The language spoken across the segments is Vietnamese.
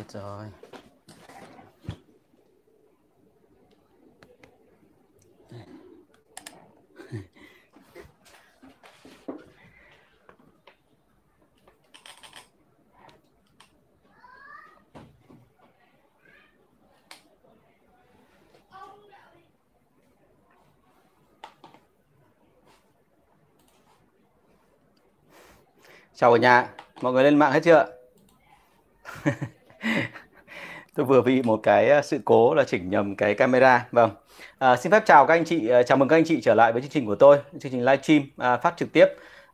Chết rồi. Chào cả nhà, mọi người lên mạng hết chưa? Tôi vừa bị một cái ờ, sự cố là chỉnh nhầm cái camera. Vâng. À, xin phép chào các anh chị ờ, chào mừng các anh chị trở lại với chương trình của tôi chương trình livestream à, phát trực tiếp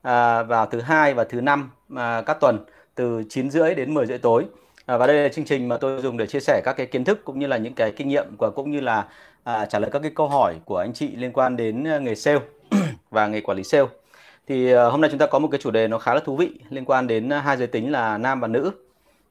à, vào thứ hai và thứ năm à, các tuần từ 9 rưỡi đến 10 rưỡi tối. À, và đây là chương trình mà tôi dùng để chia sẻ các cái kiến thức cũng như là những cái kinh nghiệm và cũng như là à, trả lời các cái câu hỏi của anh chị liên quan đến ờ, nghề sale và nghề quản lý sale. Thì à, hôm nay chúng ta có một cái chủ đề nó khá là thú vị liên quan đến hai giới tính là nam và nữ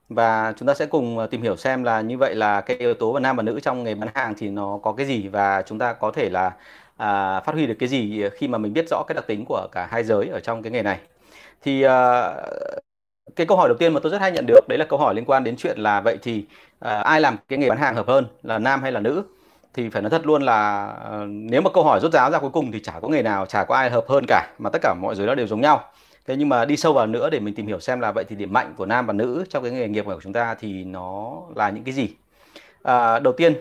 và chúng ta sẽ cùng ờ, tìm hiểu xem là như vậy là cái yếu tố và nam và nữ trong nghề bán hàng thì nó có cái gì và chúng ta có thể là à, phát huy được cái gì khi mà mình biết rõ cái đặc tính của cả hai giới ở trong cái nghề này. Thì à, cái câu hỏi đầu tiên mà tôi rất hay nhận được đấy là câu hỏi liên quan đến chuyện là vậy thì à, ai làm cái nghề bán hàng hợp hơn là nam hay là nữ? Thì phải nói thật luôn là à, nếu mà câu hỏi rút ráo ra cuối cùng thì chả có nghề nào chả có ai hợp hơn cả mà tất cả mọi giới đó đều giống nhau thế nhưng mà đi sâu vào nữa để mình tìm hiểu xem là vậy thì điểm mạnh của nam và nữ trong cái nghề nghiệp của chúng ta thì nó là những cái gì? À, đầu tiên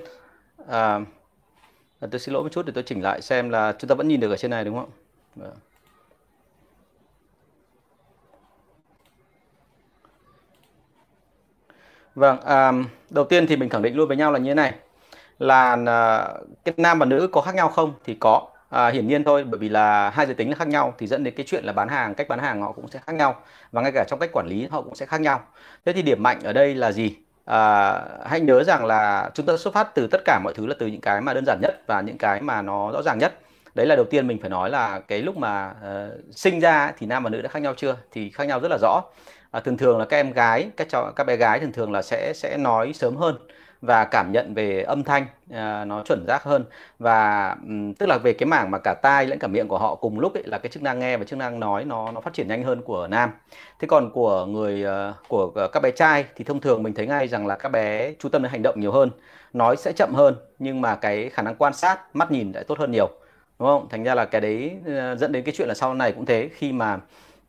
à, tôi xin lỗi một chút để tôi chỉnh lại xem là chúng ta vẫn nhìn được ở trên này đúng không? Vâng, vâng à, đầu tiên thì mình khẳng định luôn với nhau là như thế này. Là à, cái nam và nữ có khác nhau không? Thì có à, hiển nhiên thôi bởi vì là hai giới tính là khác nhau thì dẫn đến cái chuyện là bán hàng cách bán hàng họ cũng sẽ khác nhau và ngay cả trong cách quản lý họ cũng sẽ khác nhau. Thế thì điểm mạnh ở đây là gì? À, hãy nhớ rằng là chúng ta xuất phát từ tất cả mọi thứ là từ những cái mà đơn giản nhất và những cái mà nó rõ ràng nhất. Đấy là đầu tiên mình phải nói là cái lúc mà uh, sinh ra thì nam và nữ đã khác nhau chưa? Thì khác nhau rất là rõ. À, thường thường là các em gái các cháu các bé gái thường thường là sẽ sẽ nói sớm hơn và cảm nhận về âm thanh à, nó chuẩn xác hơn. Và um, tức là về cái mảng mà cả tai lẫn cả miệng của họ cùng lúc ấy là cái chức năng nghe và chức năng nói nó nó phát triển nhanh hơn của nam. Thế còn của người uh, của ờ, các bé trai thì thông thường mình thấy ngay rằng là các bé chú tâm đến hành động nhiều hơn nói sẽ chậm hơn nhưng mà cái khả năng quan sát mắt nhìn lại tốt hơn nhiều đúng không? Thành ra là cái đấy uh, dẫn đến cái chuyện là sau này cũng thế khi mà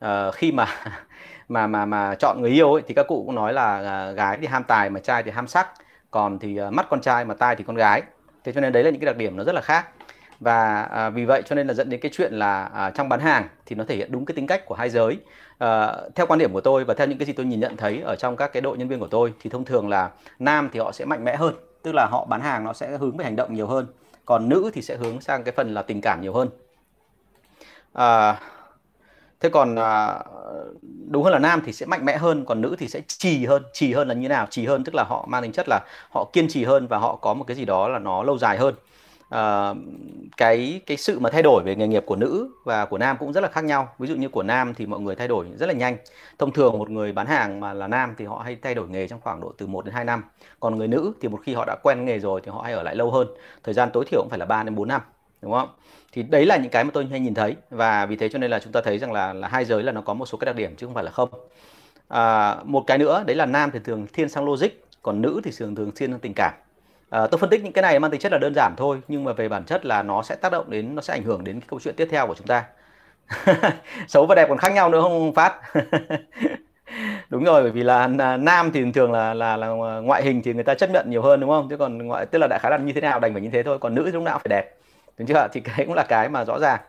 uh, khi mà mà mà mà chọn người yêu ấy thì các cụ cũng nói là uh, gái thì ham tài mà trai thì ham sắc còn thì ờ, mắt con trai mà tai thì con gái. Thế cho nên đấy là những cái đặc điểm nó rất là khác. Và à, vì vậy cho nên là dẫn đến cái chuyện là à, trong bán hàng thì nó thể hiện đúng cái tính cách của hai giới. À, theo quan điểm của tôi và theo những cái gì tôi nhìn nhận thấy ở trong các cái đội nhân viên của tôi thì thông thường là nam thì họ sẽ mạnh mẽ hơn tức là họ bán hàng nó sẽ hướng về hành động nhiều hơn còn nữ thì sẽ hướng sang cái phần là tình cảm nhiều hơn. À, thế còn à, đúng hơn là nam thì sẽ mạnh mẽ hơn còn nữ thì sẽ trì hơn trì hơn là như nào? Trì hơn tức là họ mang tính chất là họ kiên trì hơn và họ có một cái gì đó là nó lâu dài hơn. À, cái cái sự mà thay đổi về nghề nghiệp của nữ và của nam cũng rất là khác nhau. Ví dụ như của nam thì mọi người thay đổi rất là nhanh. Thông thường một người bán hàng mà là nam thì họ hay thay đổi nghề trong khoảng độ từ 1 đến 2 năm. Còn người nữ thì một khi họ đã quen nghề rồi thì họ hay ở lại lâu hơn. Thời gian tối thiểu cũng phải là 3 đến 4 năm đúng không? Thì đấy là những cái mà tôi hay nhìn thấy. Và vì thế cho nên là chúng ta thấy rằng là là hai giới là nó có một số cái đặc điểm chứ không phải là không. À, một cái nữa đấy là nam thì thường thiên sang logic còn nữ thì thường thường thiên sang tình cảm. À, tôi phân tích những cái này mang tính chất là đơn giản thôi nhưng mà về bản chất là nó sẽ tác động đến nó sẽ ảnh hưởng đến cái câu chuyện tiếp theo của chúng ta. Xấu và đẹp còn khác nhau nữa không phát? Đúng rồi bởi vì là nam thì thường là là là ngoại hình thì người ta chấp nhận nhiều hơn đúng không? Chứ còn ngoại tức là đại khái là như thế nào đành phải như thế thôi. Còn nữ lúc nào phải đẹp đúng chưa? Thì cái cũng là cái mà rõ ràng.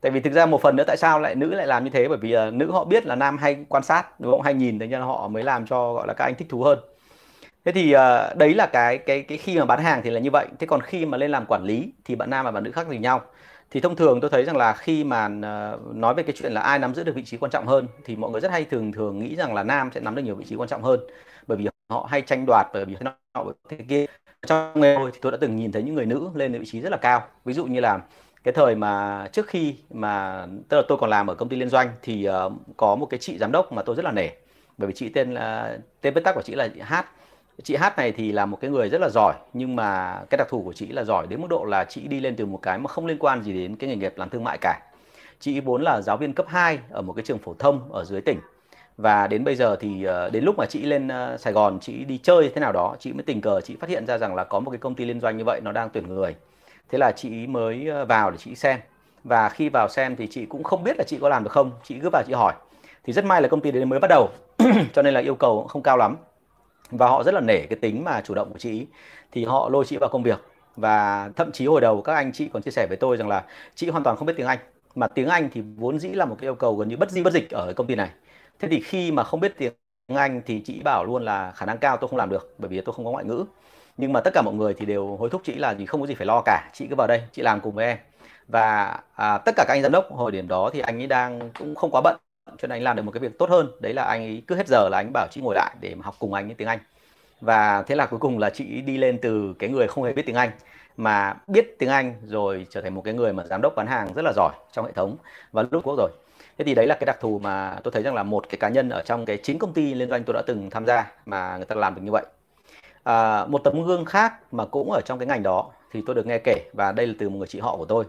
Tại vì thực ra một phần nữa tại sao lại nữ lại làm như thế? Bởi vì uh, nữ họ biết là nam hay quan sát đúng không? Hay nhìn thế nên họ mới làm cho gọi là các anh thích thú hơn. Thế thì uh, đấy là cái cái cái khi mà bán hàng thì là như vậy. Thế còn khi mà lên làm quản lý thì bạn nam và bạn nữ khác gì nhau. Thì thông thường tôi thấy rằng là khi mà uh, nói về cái chuyện là ai nắm giữ được vị trí quan trọng hơn thì mọi người rất hay thường thường nghĩ rằng là nam sẽ nắm được nhiều vị trí quan trọng hơn. Bởi vì họ hay tranh đoạt bởi vì họ thế kia trong nghề tôi thì tôi đã từng nhìn thấy những người nữ lên vị trí rất là cao. Ví dụ như là cái thời mà trước khi mà tức là tôi còn làm ở công ty liên doanh thì uh, có một cái chị giám đốc mà tôi rất là nể. Bởi vì chị tên là tên viết tắt của chị là chị Hát chị Hát này thì là một cái người rất là giỏi nhưng mà cái đặc thù của chị là giỏi đến mức độ là chị đi lên từ một cái mà không liên quan gì đến cái nghề nghiệp làm thương mại cả. Chị vốn là giáo viên cấp 2 ở một cái trường phổ thông ở dưới tỉnh và đến bây giờ thì ờ, đến lúc mà chị lên ờ, Sài Gòn, chị đi chơi thế nào đó, chị mới tình cờ, chị phát hiện ra rằng là có một cái công ty liên doanh như vậy nó đang tuyển người. Thế là chị mới ờ, vào để chị xem. Và khi vào xem thì chị cũng không biết là chị có làm được không. Chị cứ vào chị hỏi. Thì rất may là công ty đấy mới bắt đầu. Cho nên là yêu cầu không cao lắm. Và họ rất là nể cái tính mà chủ động của chị. Thì họ lôi chị vào công việc. Và thậm chí hồi đầu các anh chị còn chia sẻ với tôi rằng là chị hoàn toàn không biết tiếng Anh mà tiếng Anh thì vốn dĩ là một cái yêu cầu gần như bất di bất dịch ở công ty này. Thế thì khi mà không biết tiếng Anh thì chị bảo luôn là khả năng cao tôi không làm được bởi vì tôi không có ngoại ngữ. Nhưng mà tất cả mọi người thì đều hối thúc chị là gì không có gì phải lo cả. Chị cứ vào đây chị làm cùng với em. Và à, tất cả các anh giám đốc hồi điểm đó thì anh ấy đang cũng không quá bận cho nên anh làm được một cái việc tốt hơn. Đấy là anh ấy cứ hết giờ là anh bảo chị ngồi lại để mà học cùng anh ấy tiếng Anh. Và thế là cuối cùng là chị đi lên từ cái người không hề biết tiếng Anh mà biết tiếng Anh rồi trở thành một cái người mà giám đốc bán hàng rất là giỏi trong hệ thống và lúc quốc rồi. Thế thì đấy là cái đặc thù mà tôi thấy rằng là một cái cá nhân ở trong cái chính công ty liên doanh tôi đã từng tham gia mà người ta làm được như vậy. À, một tấm gương khác mà cũng ở trong cái ngành đó thì tôi được nghe kể và đây là từ một người chị họ của tôi.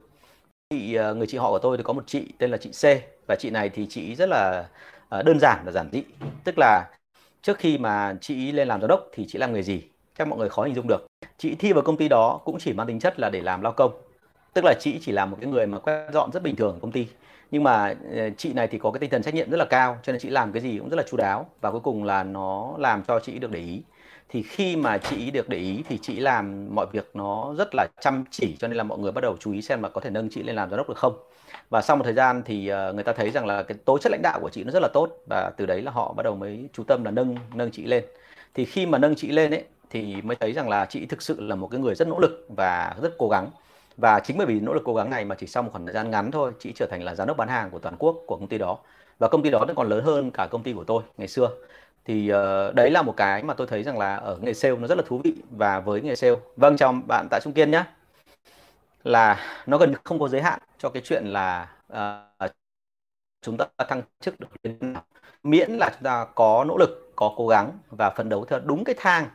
Chị à, người chị họ của tôi thì có một chị tên là chị C và chị này thì chị rất là à, đơn giản và giản dị. Tức là trước khi mà chị lên làm giám đốc thì chị làm nghề gì? Chắc mọi người khó hình dung được chị thi vào công ty đó cũng chỉ mang tính chất là để làm lao công. Tức là chị chỉ là một cái người mà quét dọn rất bình thường ở công ty. Nhưng mà ờ, chị này thì có cái tinh thần trách nhiệm rất là cao, cho nên chị làm cái gì cũng rất là chú đáo. Và cuối cùng là nó làm cho chị được để ý. Thì khi mà chị được để ý thì chị làm mọi việc nó rất là chăm chỉ, cho nên là mọi người bắt đầu chú ý xem là có thể nâng chị lên làm giám đốc được không. Và sau một thời gian thì ờ, người ta thấy rằng là cái tố chất lãnh đạo của chị nó rất là tốt. Và từ đấy là họ bắt đầu mới chú tâm là nâng nâng chị lên. Thì khi mà nâng chị lên ấy thì mới thấy rằng là chị thực sự là một cái người rất nỗ lực và rất cố gắng. Và chính bởi vì nỗ lực cố gắng này mà chỉ sau một khoảng thời gian ngắn thôi chị trở thành là giám đốc bán hàng của toàn quốc của công ty đó. Và công ty đó nó còn lớn hơn cả công ty của tôi ngày xưa. Thì uh, đấy là một cái mà tôi thấy rằng là ở nghề sale nó rất là thú vị. Và với nghề sale vâng chào bạn tại Trung Kiên nhé là nó gần không có giới hạn cho cái chuyện là uh, chúng ta thăng chức được đến nào. Miễn là chúng ta có nỗ lực có cố gắng và phấn đấu theo đúng cái thang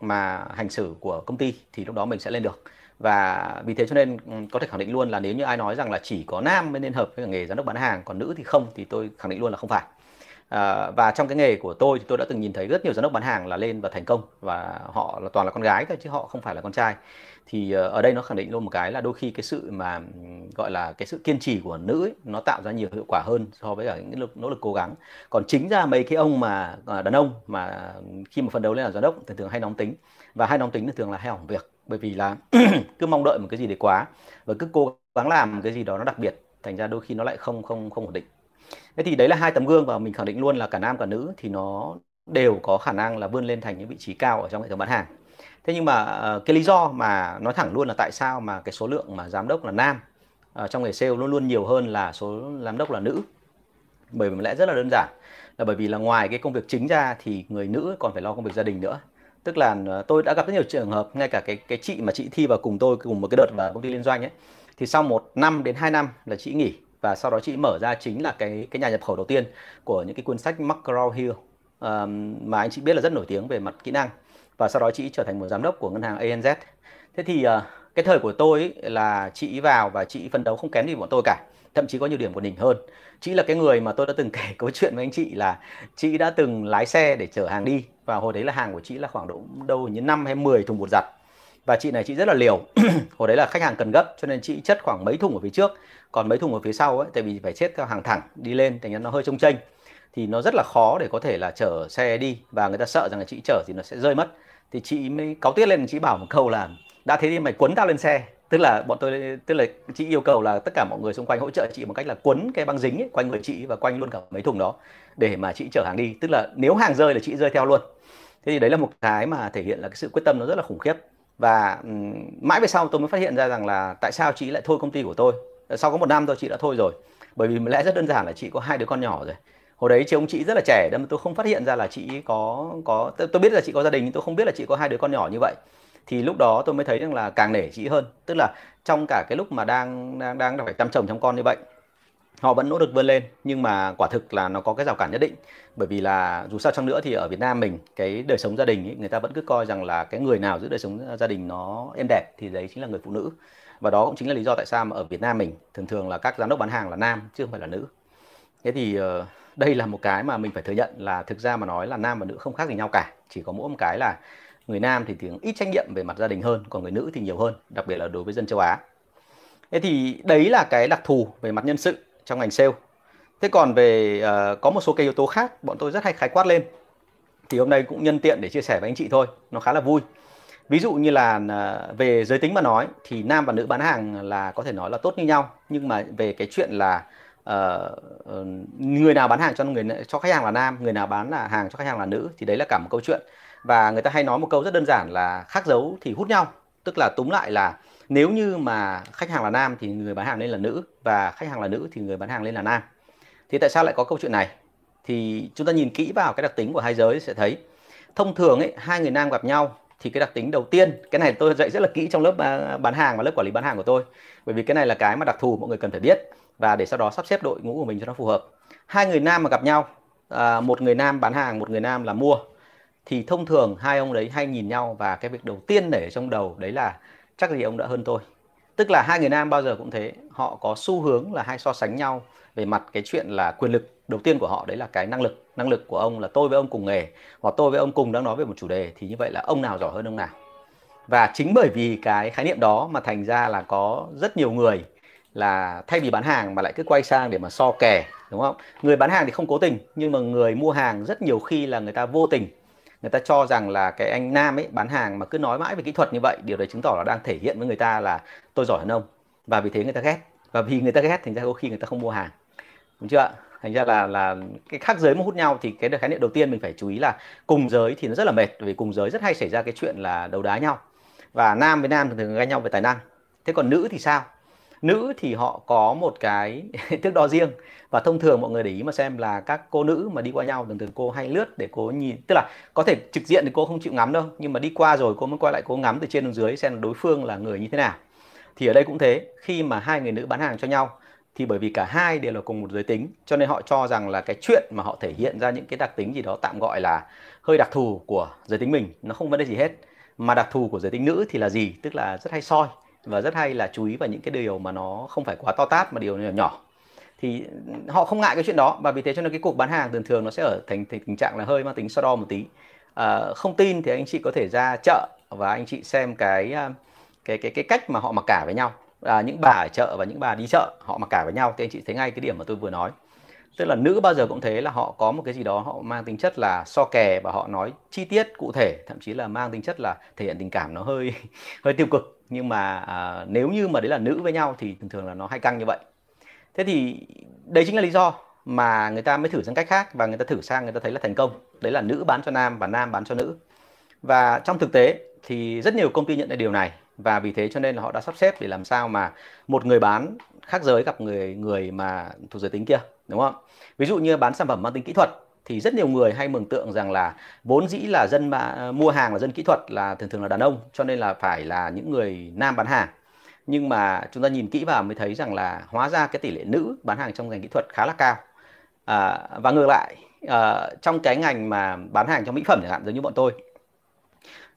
mà hành xử của công ty thì lúc đó mình sẽ lên được. Và vì thế cho nên ừ, có thể khẳng định luôn là nếu như ai nói rằng là chỉ có nam mới nên hợp với nghề giám đốc bán hàng, còn nữ thì không, thì tôi khẳng định luôn là không phải à, và trong cái nghề của tôi thì tôi đã từng nhìn thấy rất nhiều giám đốc bán hàng là lên và thành công và họ là toàn là con gái thôi chứ họ không phải là con trai. Thì ờ, ở đây nó khẳng định luôn một cái là đôi khi cái sự mà gọi là cái sự kiên trì của nữ ấy, nó tạo ra nhiều hiệu quả hơn so với cả những nỗ lực cố gắng. Còn chính ra mấy cái ông mà ờ, đàn ông mà khi mà phân đấu lên là giám đốc thì thường hay nóng tính. Và hay nóng tính thì thường là hay hỏng việc. Bởi vì là cứ mong đợi một cái gì đấy quá và cứ cố gắng làm cái gì đó nó đặc biệt thành ra đôi khi nó lại không không không ổn định thế thì đấy là hai tấm gương và mình khẳng định luôn là cả nam cả nữ thì nó đều có khả năng là vươn lên thành những vị trí cao ở trong hệ thống bán hàng. Thế nhưng mà ờ, cái lý do mà nói thẳng luôn là tại sao mà cái số lượng mà giám đốc là nam ờ, trong nghề sale luôn luôn nhiều hơn là số giám đốc là nữ? Bởi vì lẽ rất là đơn giản, là bởi vì là ngoài cái công việc chính ra thì người nữ còn phải lo công việc gia đình nữa. Tức là ờ, tôi đã gặp rất nhiều trường hợp, ngay cả cái cái chị mà chị thi vào cùng tôi cùng một cái đợt vào công ty liên doanh ấy, thì sau một năm đến hai năm là chị nghỉ và sau đó chị mở ra chính là cái cái nhà nhập khẩu đầu tiên của những cái cuốn sách McGraw Hill um, mà anh chị biết là rất nổi tiếng về mặt kỹ năng. Và sau đó chị trở thành một giám đốc của ngân hàng ANZ thế thì uh, cái thời của tôi ấy là chị vào và chị phân đấu không kém gì bọn tôi cả thậm chí có nhiều điểm của đỉnh hơn. Chị là cái người mà tôi đã từng kể câu chuyện với anh chị là chị đã từng lái xe để chở hàng đi và hồi đấy là hàng của chị là khoảng độ đâu như 5 hay 10 thùng bột giặt và chị này chị rất là liều. Hồi đấy là khách hàng cần gấp cho nên chị chất khoảng mấy thùng ở phía trước. Còn mấy thùng ở phía sau ấy tại vì phải chết theo hàng thẳng đi lên thành ra nó hơi trông chênh. Thì nó rất là khó để có thể là chở xe đi và người ta sợ rằng là chị chở thì nó sẽ rơi mất. Thì chị mới cáu tiết lên chị bảo một câu là đã thế thì mày quấn tao lên xe. Tức là bọn tôi tức là chị yêu cầu là tất cả mọi người xung quanh hỗ trợ chị một cách là quấn cái băng dính ấy, quanh người chị và quanh luôn cả mấy thùng đó để mà chị chở hàng đi. Tức là nếu hàng rơi là chị rơi theo luôn. Thế thì đấy là một cái mà thể hiện là cái sự quyết tâm nó rất là khủng khiếp và um, mãi về sau tôi mới phát hiện ra rằng là tại sao chị lại thôi công ty của tôi? Ờ, sau có một năm thôi chị đã thôi rồi. Bởi vì lẽ rất đơn giản là chị có hai đứa con nhỏ rồi. Hồi đấy chị ông chị rất là trẻ nên tôi không phát hiện ra là chị có có tôi biết là chị có gia đình nhưng tôi không biết là chị có hai đứa con nhỏ như vậy. Thì lúc đó tôi mới thấy rằng là càng nể chị hơn. Tức là trong cả cái lúc mà đang đang đang phải chăm chồng chăm con như vậy họ vẫn nỗ lực vươn lên nhưng mà quả thực là nó có cái rào cản nhất định. Bởi vì là dù sao chăng nữa thì ở Việt Nam mình cái đời sống gia đình ấy, người ta vẫn cứ coi rằng là cái người nào giữ đời sống gia đình nó êm đẹp thì đấy chính là người phụ nữ. Và đó cũng chính là lý do tại sao mà ở Việt Nam mình thường thường là các giám đốc bán hàng là nam chứ không phải là nữ. Thế thì ờ, đây là một cái mà mình phải thừa nhận là thực ra mà nói là nam và nữ không khác gì nhau cả. Chỉ có mỗi một cái là người nam thì thường ít trách nhiệm về mặt gia đình hơn còn người nữ thì nhiều hơn đặc biệt là đối với dân châu Á. Thế thì đấy là cái đặc thù về mặt nhân sự trong ngành sale. Thế còn về uh, có một số cái yếu tố khác bọn tôi rất hay khái quát lên thì hôm nay cũng nhân tiện để chia sẻ với anh chị thôi nó khá là vui. Ví dụ như là uh, về giới tính mà nói thì nam và nữ bán hàng là có thể nói là tốt như nhau nhưng mà về cái chuyện là uh, người nào bán hàng cho người cho khách hàng là nam người nào bán là hàng cho khách hàng là nữ thì đấy là cả một câu chuyện. Và người ta hay nói một câu rất đơn giản là khác dấu thì hút nhau tức là túm lại là nếu như mà khách hàng là nam thì người bán hàng nên là nữ và khách hàng là nữ thì người bán hàng nên là nam. Thì tại sao lại có câu chuyện này? Thì chúng ta nhìn kỹ vào cái đặc tính của hai giới sẽ thấy. Thông thường ấy hai người nam gặp nhau thì cái đặc tính đầu tiên cái này tôi dạy rất là kỹ trong lớp à, bán hàng và lớp quản lý bán hàng của tôi. Bởi vì cái này là cái mà đặc thù mọi người cần phải biết và để sau đó sắp xếp đội ngũ của mình cho nó phù hợp. Hai người nam mà gặp nhau à, một người nam bán hàng một người nam là mua thì thông thường hai ông đấy hay nhìn nhau và cái việc đầu tiên để trong đầu đấy là chắc gì ông đã hơn tôi. Tức là hai người nam bao giờ cũng thế. Họ có xu hướng là hay so sánh nhau về mặt cái chuyện là quyền lực. Đầu tiên của họ đấy là cái năng lực. Năng lực của ông là tôi với ông cùng nghề, hoặc tôi với ông cùng đang nói về một chủ đề, thì như vậy là ông nào giỏi hơn ông nào. Và chính bởi vì cái khái niệm đó mà thành ra là có rất nhiều người là thay vì bán hàng mà lại cứ quay sang để mà so kè, đúng không? Người bán hàng thì không cố tình, nhưng mà người mua hàng rất nhiều khi là người ta vô tình người ta cho rằng là cái anh nam ấy bán hàng mà cứ nói mãi về kỹ thuật như vậy, điều đấy chứng tỏ là đang thể hiện với người ta là tôi giỏi hơn ông. Và vì thế người ta ghét. Và vì người ta ghét thành ra có khi người ta không mua hàng. Đúng chưa ạ? Thành ra là là cái khác giới mà hút nhau thì cái khái niệm đầu tiên mình phải chú ý là cùng giới thì nó rất là mệt vì cùng giới rất hay xảy ra cái chuyện là đấu đá nhau. Và nam với nam thường thường gây nhau về tài năng. Thế còn nữ thì sao? Nữ thì họ có một cái thước đo riêng. Và thông thường mọi người để ý mà xem là các cô nữ mà đi qua nhau, thường thường cô hay lướt để cô nhìn, tức là có thể trực diện thì cô không chịu ngắm đâu, nhưng mà đi qua rồi cô mới quay lại cô ngắm từ trên xuống dưới xem đối phương là người như thế nào. Thì ở đây cũng thế, khi mà hai người nữ bán hàng cho nhau, thì bởi vì cả hai đều là cùng một giới tính, cho nên họ cho rằng là cái chuyện mà họ thể hiện ra những cái đặc tính gì đó tạm gọi là hơi đặc thù của giới tính mình, nó không vấn đề gì hết. Mà đặc thù của giới tính nữ thì là gì? Tức là rất hay soi và rất hay là chú ý vào những cái điều mà nó không phải quá to tát mà điều nhỏ nhỏ. Thì họ không ngại cái chuyện đó và vì thế cho nên cái cuộc bán hàng thường thường nó sẽ ở thành, thành tình trạng là hơi mang tính so đo một tí. À, không tin thì anh chị có thể ra chợ và anh chị xem cái à, cái cái cái cách mà họ mặc cả với nhau. À, những bà ở chợ và những bà đi chợ họ mặc cả với nhau. Thì anh chị thấy ngay cái điểm mà tôi vừa nói. Tức là nữ bao giờ cũng thế là họ có một cái gì đó họ mang tính chất là so kè và họ nói chi tiết cụ thể thậm chí là mang tính chất là thể hiện tình cảm nó hơi hơi tiêu cực nhưng mà à, nếu như mà đấy là nữ với nhau thì thường thường là nó hay căng như vậy. Thế thì đấy chính là lý do mà người ta mới thử sang cách khác và người ta thử sang người ta thấy là thành công. Đấy là nữ bán cho nam và nam bán cho nữ. Và trong thực tế thì rất nhiều công ty nhận ra điều này và vì thế cho nên là họ đã sắp xếp để làm sao mà một người bán khác giới gặp người người mà thuộc giới tính kia đúng không? Ví dụ như bán sản phẩm mang tính kỹ thuật thì rất nhiều người hay mường tượng rằng là vốn dĩ là dân mà, mua hàng là dân kỹ thuật là thường thường là đàn ông cho nên là phải là những người nam bán hàng. Nhưng mà chúng ta nhìn kỹ vào mới thấy rằng là hóa ra cái tỷ lệ nữ bán hàng trong ngành kỹ thuật khá là cao. À, và ngược lại à, trong cái ngành mà bán hàng trong mỹ phẩm chẳng hạn giống như bọn tôi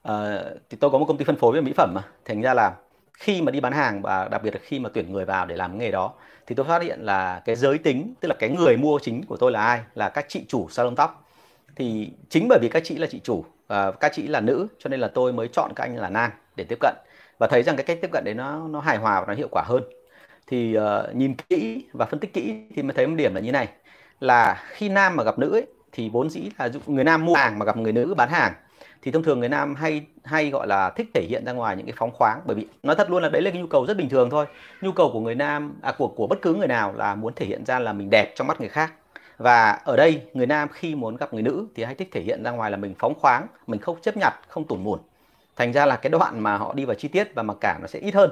à, thì tôi có một công ty phân phối về mỹ phẩm mà. Thành ra là khi mà đi bán hàng và đặc biệt là khi mà tuyển người vào để làm nghề đó thì tôi phát hiện là cái giới tính tức là cái người mua chính của tôi là ai là các chị chủ salon tóc. Thì chính bởi vì các chị là chị chủ và các chị là nữ cho nên là tôi mới chọn các anh là nam để tiếp cận. Và thấy rằng cái cách tiếp cận đấy nó nó hài hòa và nó hiệu quả hơn. Thì uh, nhìn kỹ và phân tích kỹ thì mới thấy một điểm là như này là khi nam mà gặp nữ ấy, thì vốn dĩ là người nam mua hàng mà gặp người nữ bán hàng thì thông thường người nam hay hay gọi là thích thể hiện ra ngoài những cái phóng khoáng bởi vì nói thật luôn là đấy là cái nhu cầu rất bình thường thôi. Nhu cầu của người nam à của của bất cứ người nào là muốn thể hiện ra là mình đẹp trong mắt người khác. Và ở đây người nam khi muốn gặp người nữ thì hay thích thể hiện ra ngoài là mình phóng khoáng mình không chấp nhặt không tủn mủn thành ra là cái đoạn mà họ đi vào chi tiết và mặc cảm nó sẽ ít hơn.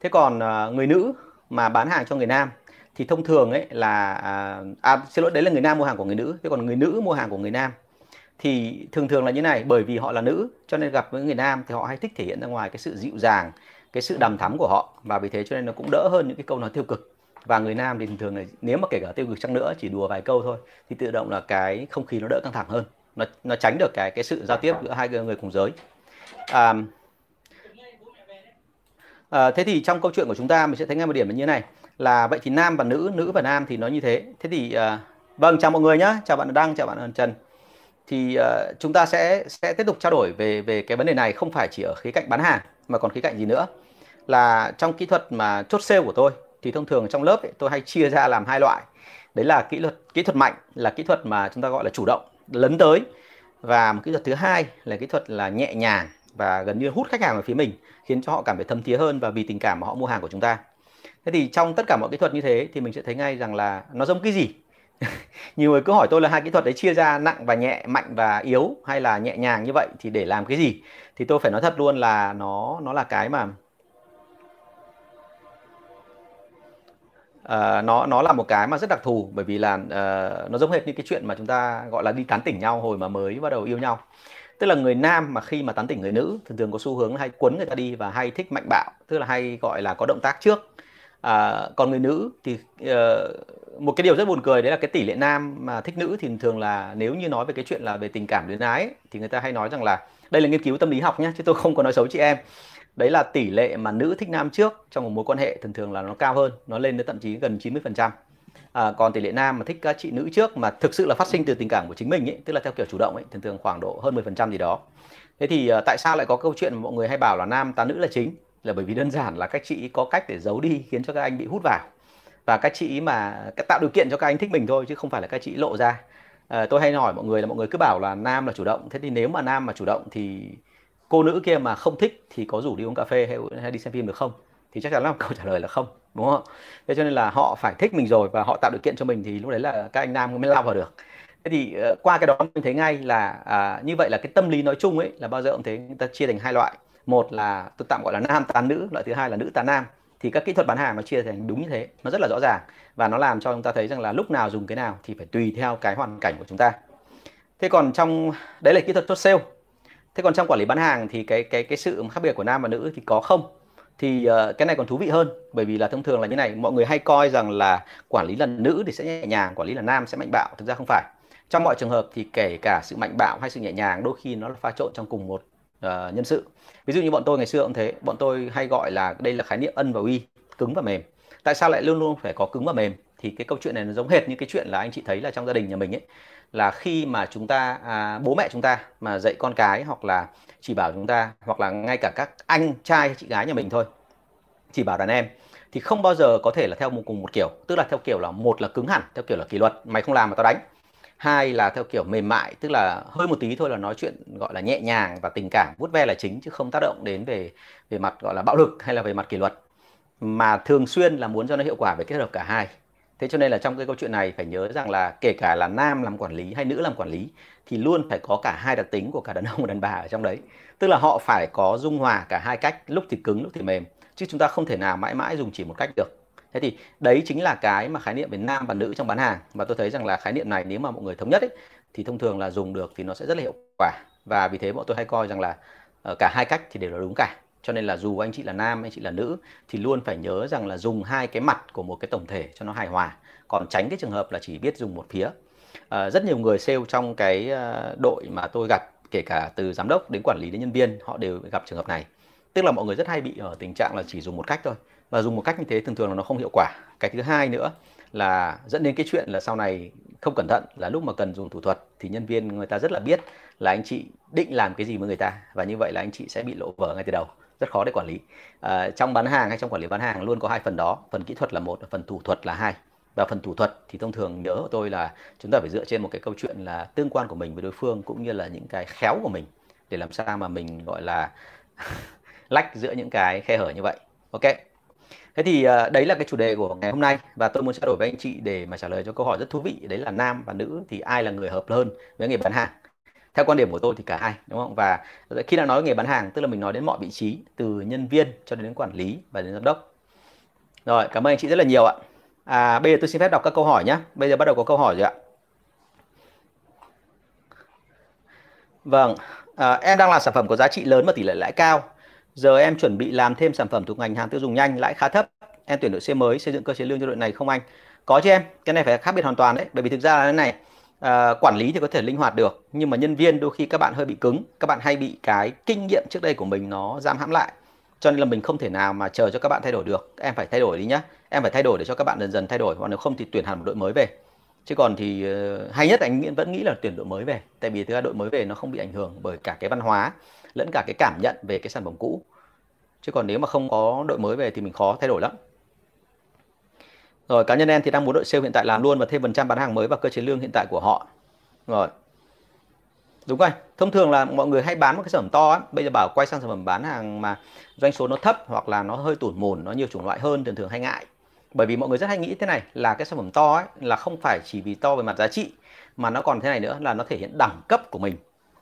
Thế còn à, người nữ mà bán hàng cho người nam thì thông thường ấy là à, à xin lỗi đấy là người nam mua hàng của người nữ. Thế còn người nữ mua hàng của người nam thì thường thường là như này bởi vì họ là nữ cho nên gặp với người nam thì họ hay thích thể hiện ra ngoài cái sự dịu dàng cái sự đầm thắm của họ. Và vì thế cho nên nó cũng đỡ hơn những cái câu nói tiêu cực. Và người nam thì thường thường là nếu mà kể cả tiêu cực chăng nữa chỉ đùa vài câu thôi thì tự động là cái không khí nó đỡ căng thẳng hơn. Nó nó tránh được cái cái sự giao tiếp giữa hai người cùng giới. À, à, thế thì trong câu chuyện của chúng ta mình sẽ thấy ngay một điểm là như thế này là vậy thì nam và nữ nữ và nam thì nó như thế. Thế thì à, Vâng, chào mọi người nhé, chào bạn Đăng, chào bạn Trần. Thì uh, chúng ta sẽ sẽ tiếp tục trao đổi về về cái vấn đề này không phải chỉ ở khía cạnh bán hàng mà còn khía cạnh gì nữa. Là trong kỹ thuật mà chốt sale của tôi thì thông thường trong lớp ấy, tôi hay chia ra làm hai loại. Đấy là kỹ thuật kỹ thuật mạnh là kỹ thuật mà chúng ta gọi là chủ động lấn tới. Và một kỹ thuật thứ hai là kỹ thuật là nhẹ nhàng và gần như hút khách hàng vào phía mình khiến cho họ cảm thấy thâm thía hơn và vì tình cảm mà họ mua hàng của chúng ta. Thế thì trong tất cả mọi kỹ thuật như thế thì mình sẽ thấy ngay rằng là nó giống cái gì? nhiều người cứ hỏi tôi là hai kỹ thuật đấy chia ra nặng và nhẹ mạnh và yếu hay là nhẹ nhàng như vậy thì để làm cái gì? Thì tôi phải nói thật luôn là nó nó là cái mà uh, nó nó là một cái mà rất đặc thù bởi vì là uh, nó giống hệt như cái chuyện mà chúng ta gọi là đi tán tỉnh nhau hồi mà mới bắt đầu yêu nhau. Tức là người nam mà khi mà tán tỉnh người nữ thường thường có xu hướng hay quấn người ta đi và hay thích mạnh bạo tức là hay gọi là có động tác trước. À, còn người nữ thì uh, một cái điều rất buồn cười đấy là cái tỷ lệ nam mà thích nữ thì thường là nếu như nói về cái chuyện là về tình cảm luyến ái thì người ta hay nói rằng là đây là nghiên cứu tâm lý học nhé chứ tôi không có nói xấu chị em. Đấy là tỷ lệ mà nữ thích nam trước trong một mối quan hệ thường thường là nó cao hơn nó lên đến thậm chí gần 90% à, còn tỷ lệ nam mà thích các chị nữ trước mà thực sự là phát sinh từ tình cảm của chính mình ấy tức là theo kiểu chủ động ấy thường thường khoảng độ hơn 10% gì đó. Thế thì uh, tại sao lại có câu chuyện mà mọi người hay bảo là nam tán nữ là chính? Là bởi vì đơn giản là các chị có cách để giấu đi khiến cho các anh bị hút vào và các chị mà tạo điều kiện cho các anh thích mình thôi chứ không phải là các chị lộ ra. À, tôi hay hỏi mọi người là mọi người cứ bảo là nam là chủ động. Thế thì nếu mà nam mà chủ động thì cô nữ kia mà không thích thì có rủ đi uống cà phê hay, hay đi xem phim được không? Thì chắc chắn là câu trả lời là không đúng không? Thế cho nên là họ phải thích mình rồi và họ tạo điều kiện cho mình thì lúc đấy là các anh nam mới lao vào được. Thế thì uh, qua cái đó mình thấy ngay là uh, như vậy là cái tâm lý nói chung ấy là bao giờ cũng thấy người ta chia thành hai loại. Một là tôi tạm gọi là nam tán nữ loại thứ hai là nữ tán nam thì các kỹ thuật bán hàng nó chia thành đúng như thế nó rất là rõ ràng. Và nó làm cho chúng ta thấy rằng là lúc nào dùng cái nào thì phải tùy theo cái hoàn cảnh của chúng ta. Thế còn trong đấy là kỹ thuật chốt sale. Thế còn trong quản lý bán hàng thì cái cái cái sự khác biệt của nam và nữ thì có không? Thì uh, cái này còn thú vị hơn bởi vì là thông thường là như này mọi người hay coi rằng là quản lý là nữ thì sẽ nhẹ nhàng quản lý là nam sẽ mạnh bạo. Thực ra không phải. Trong mọi trường hợp thì kể cả sự mạnh bạo hay sự nhẹ nhàng đôi khi nó là pha trộn trong cùng một uh, nhân sự. Ví dụ như bọn tôi ngày xưa cũng thế bọn tôi hay gọi là đây là khái niệm ân và uy cứng và mềm. Tại sao lại luôn luôn phải có cứng và mềm? Thì cái câu chuyện này nó giống hệt như cái chuyện là anh chị thấy là trong gia đình nhà mình ấy là khi mà chúng ta à, bố mẹ chúng ta mà dạy con cái hoặc là chỉ bảo chúng ta hoặc là ngay cả các anh trai chị gái nhà mình thôi chỉ bảo đàn em thì không bao giờ có thể là theo một cùng một kiểu. Tức là theo kiểu là một là cứng hẳn theo kiểu là kỷ luật mày không làm mà tao đánh hai là theo kiểu mềm mại, tức là hơi một tí thôi là nói chuyện gọi là nhẹ nhàng và tình cảm, vuốt ve là chính, chứ không tác động đến về về mặt gọi là bạo lực hay là về mặt kỷ luật. Mà thường xuyên là muốn cho nó hiệu quả về kết hợp cả hai. Thế cho nên là trong cái câu chuyện này phải nhớ rằng là kể cả là nam làm quản lý hay nữ làm quản lý, thì luôn phải có cả hai đặc tính của cả đàn ông và đàn bà ở trong đấy. Tức là họ phải có dung hòa cả hai cách, lúc thì cứng, lúc thì mềm, chứ chúng ta không thể nào mãi mãi dùng chỉ một cách được thế thì đấy chính là cái mà khái niệm về nam và nữ trong bán hàng. Và tôi thấy rằng là khái niệm này nếu mà mọi người thống nhất ấy, thì thông thường là dùng được thì nó sẽ rất là hiệu quả. Và vì thế bọn tôi hay coi rằng là ờ, cả hai cách thì đều là đúng cả. Cho nên là dù anh chị là nam anh chị là nữ thì luôn phải nhớ rằng là dùng hai cái mặt của một cái tổng thể cho nó hài hòa. Còn tránh cái trường hợp là chỉ biết dùng một phía. À, rất nhiều người sale trong cái ờ, đội mà tôi gặp kể cả từ giám đốc đến quản lý đến nhân viên họ đều gặp trường hợp này. Tức là mọi người rất hay bị ở tình trạng là chỉ dùng một cách thôi và dùng một cách như thế thường thường là nó không hiệu quả. Cái thứ hai nữa là dẫn đến cái chuyện là sau này không cẩn thận là lúc mà cần dùng thủ thuật thì nhân viên người ta rất là biết là anh chị định làm cái gì với người ta. Và như vậy là anh chị sẽ bị lộ vở ngay từ đầu. Rất khó để quản lý. À, trong bán hàng hay trong quản lý bán hàng luôn có hai phần đó. Phần kỹ thuật là một phần thủ thuật là hai. Và phần thủ thuật thì thông thường nhớ của tôi là chúng ta phải dựa trên một cái câu chuyện là tương quan của mình với đối phương cũng như là những cái khéo của mình để làm sao mà mình gọi là lách giữa những cái khe hở như vậy. Ok? Thế thì uh, đấy là cái chủ đề của ngày hôm nay và tôi muốn trao đổi với anh chị để mà trả lời cho câu hỏi rất thú vị. Đấy là nam và nữ thì ai là người hợp hơn với nghề bán hàng? Theo quan điểm của tôi thì cả hai đúng không? Và khi đã nói nghề bán hàng tức là mình nói đến mọi vị trí từ nhân viên cho đến quản lý và đến giám đốc. Rồi cảm ơn anh chị rất là nhiều ạ. À, bây giờ tôi xin phép đọc các câu hỏi nhé bây giờ bắt đầu có câu hỏi rồi ạ. Vâng à, em đang làm sản phẩm có giá trị lớn và tỷ lệ lãi cao giờ em chuẩn bị làm thêm sản phẩm thuộc ngành hàng tiêu dùng nhanh lãi khá thấp. Em tuyển đội xe mới xây dựng cơ chế lương cho đội này không anh? Có chứ em cái này phải khác biệt hoàn toàn đấy bởi vì thực ra là thế này à, quản lý thì có thể linh hoạt được nhưng mà nhân viên đôi khi các bạn hơi bị cứng các bạn hay bị cái kinh nghiệm trước đây của mình nó giam hãm lại. Cho nên là mình không thể nào mà chờ cho các bạn thay đổi được em phải thay đổi đi nhá. Em phải thay đổi để cho các bạn dần dần thay đổi hoặc nếu không thì tuyển hẳn một đội mới về. Chứ còn thì ờ, hay nhất anh vẫn nghĩ là tuyển đội mới về tại vì thứ hai đội mới về nó không bị ảnh hưởng bởi cả cái văn hóa lẫn cả cái cảm nhận về cái sản phẩm cũ. Chứ còn nếu mà không có đội mới về thì mình khó thay đổi lắm. Rồi, cá nhân em thì đang muốn đội sale hiện tại làm luôn và thêm phần trăm bán hàng mới vào cơ chế lương hiện tại của họ. Rồi. Đúng rồi, thông thường là mọi người hay bán một cái sản phẩm to ấy. bây giờ bảo quay sang sản phẩm bán hàng mà doanh số nó thấp hoặc là nó hơi tủn mồn nó nhiều chủng loại hơn, thường thường hay ngại. Bởi vì mọi người rất hay nghĩ thế này, là cái sản phẩm to ấy là không phải chỉ vì to về mặt giá trị, mà nó còn thế này nữa là nó thể hiện đẳng cấp của mình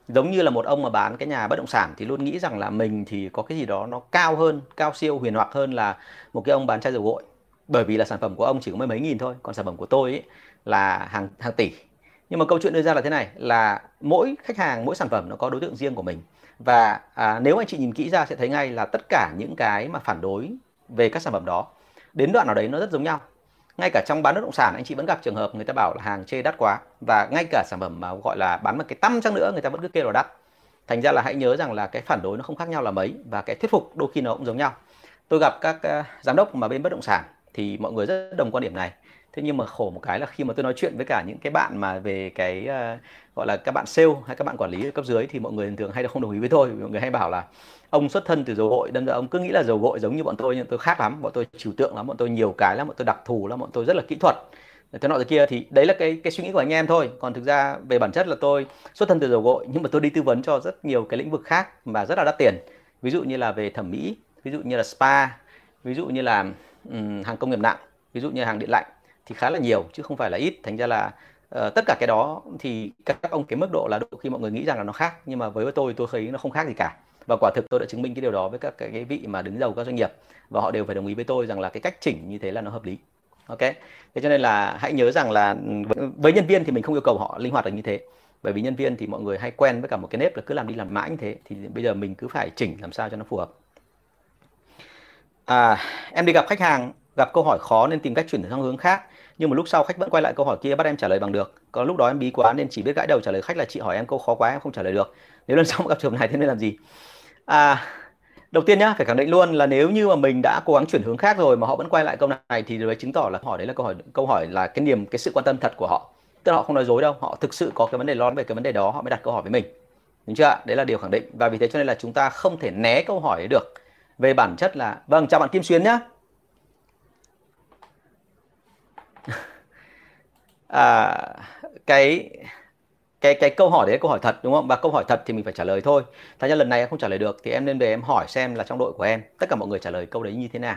giống như là một ông mà bán cái nhà bất động sản thì luôn nghĩ rằng là mình thì có cái gì đó nó cao hơn cao siêu huyền hoặc hơn là một cái ông bán chai dầu gội. Bởi vì là sản phẩm của ông chỉ có mấy mấy nghìn thôi còn sản phẩm của tôi ấy là hàng hàng tỷ. Nhưng mà câu chuyện đưa ra là thế này là mỗi khách hàng mỗi sản phẩm nó có đối tượng riêng của mình. Và à, nếu anh chị nhìn kỹ ra sẽ thấy ngay là tất cả những cái mà phản đối về các sản phẩm đó đến đoạn nào đấy nó rất giống nhau ngay cả trong bán bất động sản, anh chị vẫn gặp trường hợp người ta bảo là hàng chê đắt quá. Và ngay cả sản phẩm mà gọi là bán một cái tăm chăng nữa, người ta vẫn cứ kêu là đắt. Thành ra là hãy nhớ rằng là cái phản đối nó không khác nhau là mấy và cái thuyết phục đôi khi nó cũng giống nhau. Tôi gặp các ờ, giám đốc mà bên bất động sản thì mọi người rất đồng quan điểm này thế nhưng mà khổ một cái là khi mà tôi nói chuyện với cả những cái bạn mà về cái uh, gọi là các bạn sale hay các bạn quản lý cấp dưới thì mọi người thường hay là không đồng ý với tôi. Mọi người hay bảo là ông xuất thân từ dầu gội đâm ra ông cứ nghĩ là dầu gội giống như bọn tôi nhưng tôi khác lắm. Bọn tôi trừu tượng lắm bọn tôi nhiều cái lắm bọn tôi đặc thù lắm bọn tôi rất là kỹ thuật. Thế nọ thế kia thì đấy là cái cái suy nghĩ của anh em thôi. Còn thực ra về bản chất là tôi xuất thân từ dầu gội nhưng mà tôi đi tư vấn cho rất nhiều cái lĩnh vực khác mà rất là đắt tiền. Ví dụ như là về thẩm mỹ ví dụ như là spa ví dụ như là um, hàng công nghiệp nặng ví dụ như hàng điện lạnh thì khá là nhiều chứ không phải là ít. Thành ra là uh, tất cả cái đó thì các ông cái mức độ là đôi khi mọi người nghĩ rằng là nó khác nhưng mà với tôi tôi thấy nó không khác gì cả. Và quả thực tôi đã chứng minh cái điều đó với các cái, cái vị mà đứng đầu các doanh nghiệp và họ đều phải đồng ý với tôi rằng là cái cách chỉnh như thế là nó hợp lý. Ok? Thế cho nên là hãy nhớ rằng là ừ, với nhân viên thì mình không yêu cầu họ linh hoạt được như thế. Bởi vì nhân viên thì mọi người hay quen với cả một cái nếp là cứ làm đi làm mãi như thế thì bây giờ mình cứ phải chỉnh làm sao cho nó phù hợp. À, em đi gặp khách hàng gặp câu hỏi khó nên tìm cách chuyển sang hướng khác nhưng một lúc sau khách vẫn quay lại câu hỏi kia bắt em trả lời bằng được. Có lúc đó em bí quá nên chỉ biết gãi đầu trả lời khách là chị hỏi em câu khó quá em không trả lời được. Nếu lần sau gặp trường này thế nên làm gì? À, đầu tiên nhá phải khẳng định luôn là nếu như mà mình đã cố gắng chuyển hướng khác rồi mà họ vẫn quay lại câu này thì điều đấy chứng tỏ là hỏi đấy là câu hỏi câu hỏi là cái niềm cái sự quan tâm thật của họ. Tức là họ không nói dối đâu họ thực sự có cái vấn đề lo về cái vấn đề đó họ mới đặt câu hỏi với mình. Đúng chưa đấy là điều khẳng định. Và vì thế cho nên là chúng ta không thể né câu hỏi ấy được. Về bản chất là vâng chào bạn Kim Xuyến nhá. À, cái cái cái câu hỏi đấy là câu hỏi thật đúng không? Và câu hỏi thật thì mình phải trả lời thôi. Thật ra lần này em không trả lời được thì em nên về em hỏi xem là trong đội của em tất cả mọi người trả lời câu đấy như thế nào.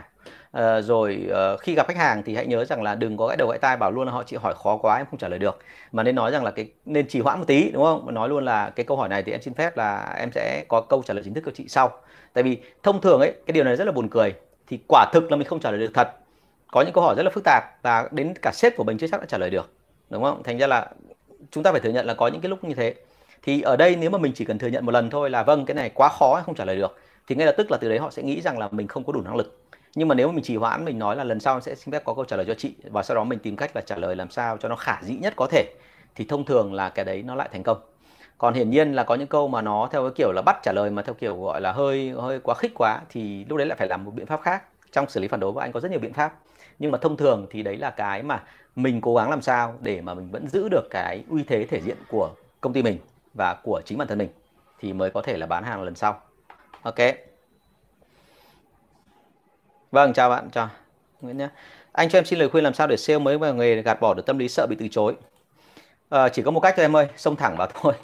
À, rồi uh, khi gặp khách hàng thì hãy nhớ rằng là đừng có gãi đầu gãi tai bảo luôn là họ chị hỏi khó quá em không trả lời được. Mà nên nói rằng là cái nên trì hoãn một tí đúng không? Nói luôn là cái câu hỏi này thì em xin phép là em sẽ có câu trả lời chính thức cho chị sau. Tại vì thông thường ấy cái điều này rất là buồn cười thì quả thực là mình không trả lời được thật có những câu hỏi rất là phức tạp và đến cả sếp của mình chưa chắc đã trả lời được, đúng không? Thành ra là chúng ta phải thừa nhận là có những cái lúc như thế. Thì ở đây nếu mà mình chỉ cần thừa nhận một lần thôi là vâng cái này quá khó, không trả lời được, thì ngay lập tức là từ đấy họ sẽ nghĩ rằng là mình không có đủ năng lực. Nhưng mà nếu mà mình trì hoãn, mình nói là lần sau sẽ xin phép có câu trả lời cho chị và sau đó mình tìm cách là trả lời làm sao cho nó khả dĩ nhất có thể, thì thông thường là cái đấy nó lại thành công. Còn hiển nhiên là có những câu mà nó theo cái kiểu là bắt trả lời mà theo kiểu gọi là hơi hơi quá khích quá thì lúc đấy lại phải làm một biện pháp khác. Trong xử lý phản đối của anh có rất nhiều biện pháp nhưng mà thông thường thì đấy là cái mà mình cố gắng làm sao để mà mình vẫn giữ được cái uy thế thể diện của công ty mình và của chính bản thân mình thì mới có thể là bán hàng lần sau. Ok. Vâng chào bạn chào Nguyễn nhé. Anh cho em xin lời khuyên làm sao để sale mới vào nghề gạt bỏ được tâm lý sợ bị từ chối? À, chỉ có một cách thôi em ơi xông thẳng vào thôi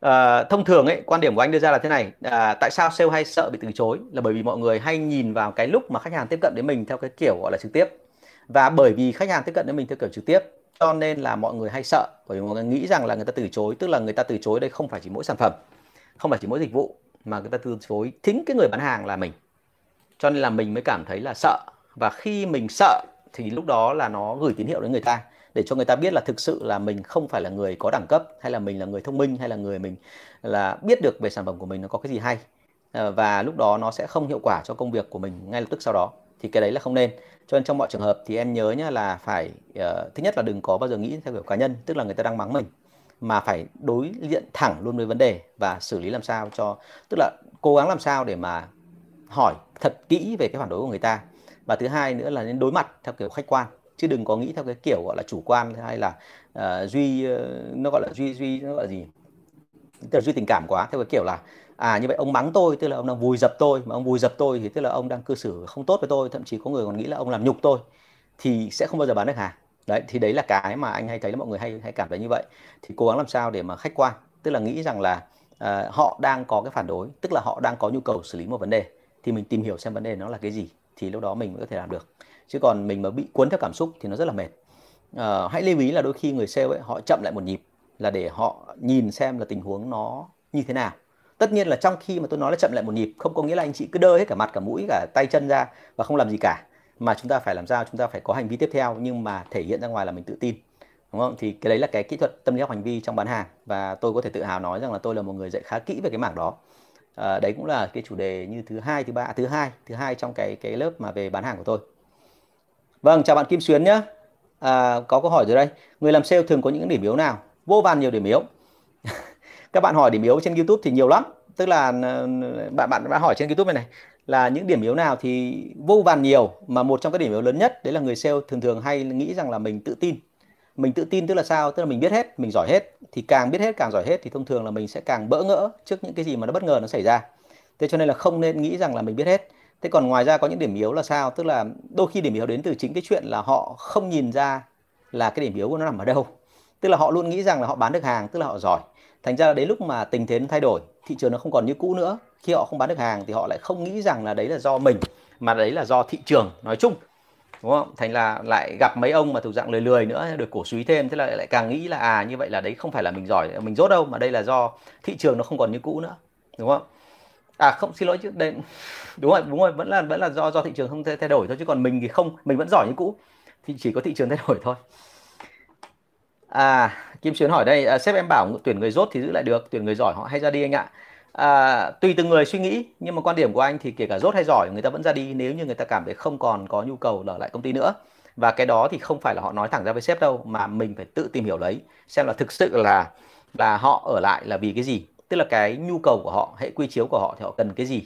à, thông thường ấy quan điểm của anh đưa ra là thế này à, tại sao sale hay sợ bị từ chối? Là bởi vì mọi người hay nhìn vào cái lúc mà khách hàng tiếp cận đến mình theo cái kiểu gọi là trực tiếp. Và bởi vì khách hàng tiếp cận đến mình theo kiểu trực tiếp cho nên là mọi người hay sợ. Bởi vì mọi người nghĩ rằng là người ta từ chối tức là người ta từ chối đây không phải chỉ mỗi sản phẩm không phải chỉ mỗi dịch vụ mà người ta từ chối thính cái người bán hàng là mình. Cho nên là mình mới cảm thấy là sợ. Và khi mình sợ thì lúc đó là nó gửi tín hiệu đến người ta để cho người ta biết là thực sự là mình không phải là người có đẳng cấp hay là mình là người thông minh hay là người mình là biết được về sản phẩm của mình nó có cái gì hay. Ờ, và lúc đó nó sẽ không hiệu quả cho công việc của mình ngay lập tức sau đó. Thì cái đấy là không nên. Cho nên trong mọi trường hợp thì em nhớ nhá là phải uh, thứ nhất là đừng có bao giờ nghĩ theo kiểu cá nhân tức là người ta đang mắng mình mà phải đối diện thẳng luôn với vấn đề và xử lý làm sao cho tức là cố gắng làm sao để mà hỏi thật kỹ về cái phản đối của người ta. Và thứ hai nữa là nên đối mặt theo kiểu khách quan chứ đừng có nghĩ theo cái kiểu gọi là chủ quan hay là uh, duy uh, nó gọi là duy duy nó gọi là gì? Tức là duy tình cảm quá theo cái kiểu là à như vậy ông mắng tôi tức là ông đang vùi dập tôi mà ông vùi dập tôi thì tức là ông đang cư xử không tốt với tôi thậm chí có người còn nghĩ là ông làm nhục tôi thì sẽ không bao giờ bán được hàng. Đấy thì đấy là cái mà anh hay thấy là mọi người hay hay cảm thấy như vậy. Thì cố gắng làm sao để mà khách quan tức là nghĩ rằng là uh, họ đang có cái phản đối tức là họ đang có nhu cầu xử lý một vấn đề thì mình tìm hiểu xem vấn đề nó là cái gì thì lúc đó mình mới có thể làm được chứ còn mình mà bị cuốn theo cảm xúc thì nó rất là mệt. À, hãy lưu ý là đôi khi người sale ấy họ chậm lại một nhịp là để họ nhìn xem là tình huống nó như thế nào. Tất nhiên là trong khi mà tôi nói là chậm lại một nhịp không có nghĩa là anh chị cứ đơ hết cả mặt cả mũi cả tay chân ra và không làm gì cả mà chúng ta phải làm sao? Chúng ta phải có hành vi tiếp theo nhưng mà thể hiện ra ngoài là mình tự tin đúng không? Thì cái đấy là cái kỹ thuật tâm lý học hành vi trong bán hàng và tôi có thể tự hào nói rằng là tôi là một người dạy khá kỹ về cái mảng đó. À, đấy cũng là cái chủ đề như thứ hai thứ ba thứ hai thứ hai trong cái cái lớp mà về bán hàng của tôi vâng chào bạn Kim Xuyến nhé à, có câu hỏi rồi đây. Người làm sale thường có những điểm yếu nào? Vô vàn nhiều điểm yếu. Các bạn hỏi điểm yếu trên YouTube thì nhiều lắm. Tức là bạn bạn đã hỏi trên YouTube này này. Là những điểm yếu nào thì vô vàn nhiều mà một trong các điểm yếu lớn nhất đấy là người sale thường thường hay nghĩ rằng là mình tự tin. Mình tự tin tức là sao? Tức là mình biết hết mình giỏi hết. Thì càng biết hết càng giỏi hết thì thông thường là mình sẽ càng bỡ ngỡ trước những cái gì mà nó bất ngờ nó xảy ra. Thế cho nên là không nên nghĩ rằng là mình biết hết thế còn ngoài ra có những điểm yếu là sao? Tức là đôi khi điểm yếu đến từ chính cái chuyện là họ không nhìn ra là cái điểm yếu của nó nằm ở đâu. Tức là họ luôn nghĩ rằng là họ bán được hàng, tức là họ giỏi. Thành ra là đến lúc mà tình thế thay đổi, thị trường nó không còn như cũ nữa. Khi họ không bán được hàng thì họ lại không nghĩ rằng là đấy là do mình, mà đấy là do thị trường, nói chung. Đúng không? Thành là lại gặp mấy ông mà thuộc dạng lười lười nữa, được cổ suý thêm, thế là lại càng nghĩ là à như vậy là đấy không phải là mình giỏi, mình dốt đâu, mà đây là do thị trường nó không còn như cũ nữa. Đúng không? À không xin lỗi chứ. Đây đúng rồi đúng rồi vẫn là vẫn là do do thị trường không thay đổi thôi chứ còn mình thì không mình vẫn giỏi như cũ. Thì chỉ có thị trường thay đổi thôi. À Kim Xuyến hỏi đây à, sếp em bảo tuyển người dốt thì giữ lại được tuyển người giỏi họ hay ra đi anh ạ. À, tùy từng người suy nghĩ nhưng mà quan điểm của anh thì kể cả dốt hay giỏi người ta vẫn ra đi nếu như người ta cảm thấy không còn có nhu cầu ở lại công ty nữa. Và cái đó thì không phải là họ nói thẳng ra với sếp đâu mà mình phải tự tìm hiểu lấy xem là thực sự là là họ ở lại là vì cái gì tức là cái nhu cầu của họ hệ quy chiếu của họ thì họ cần cái gì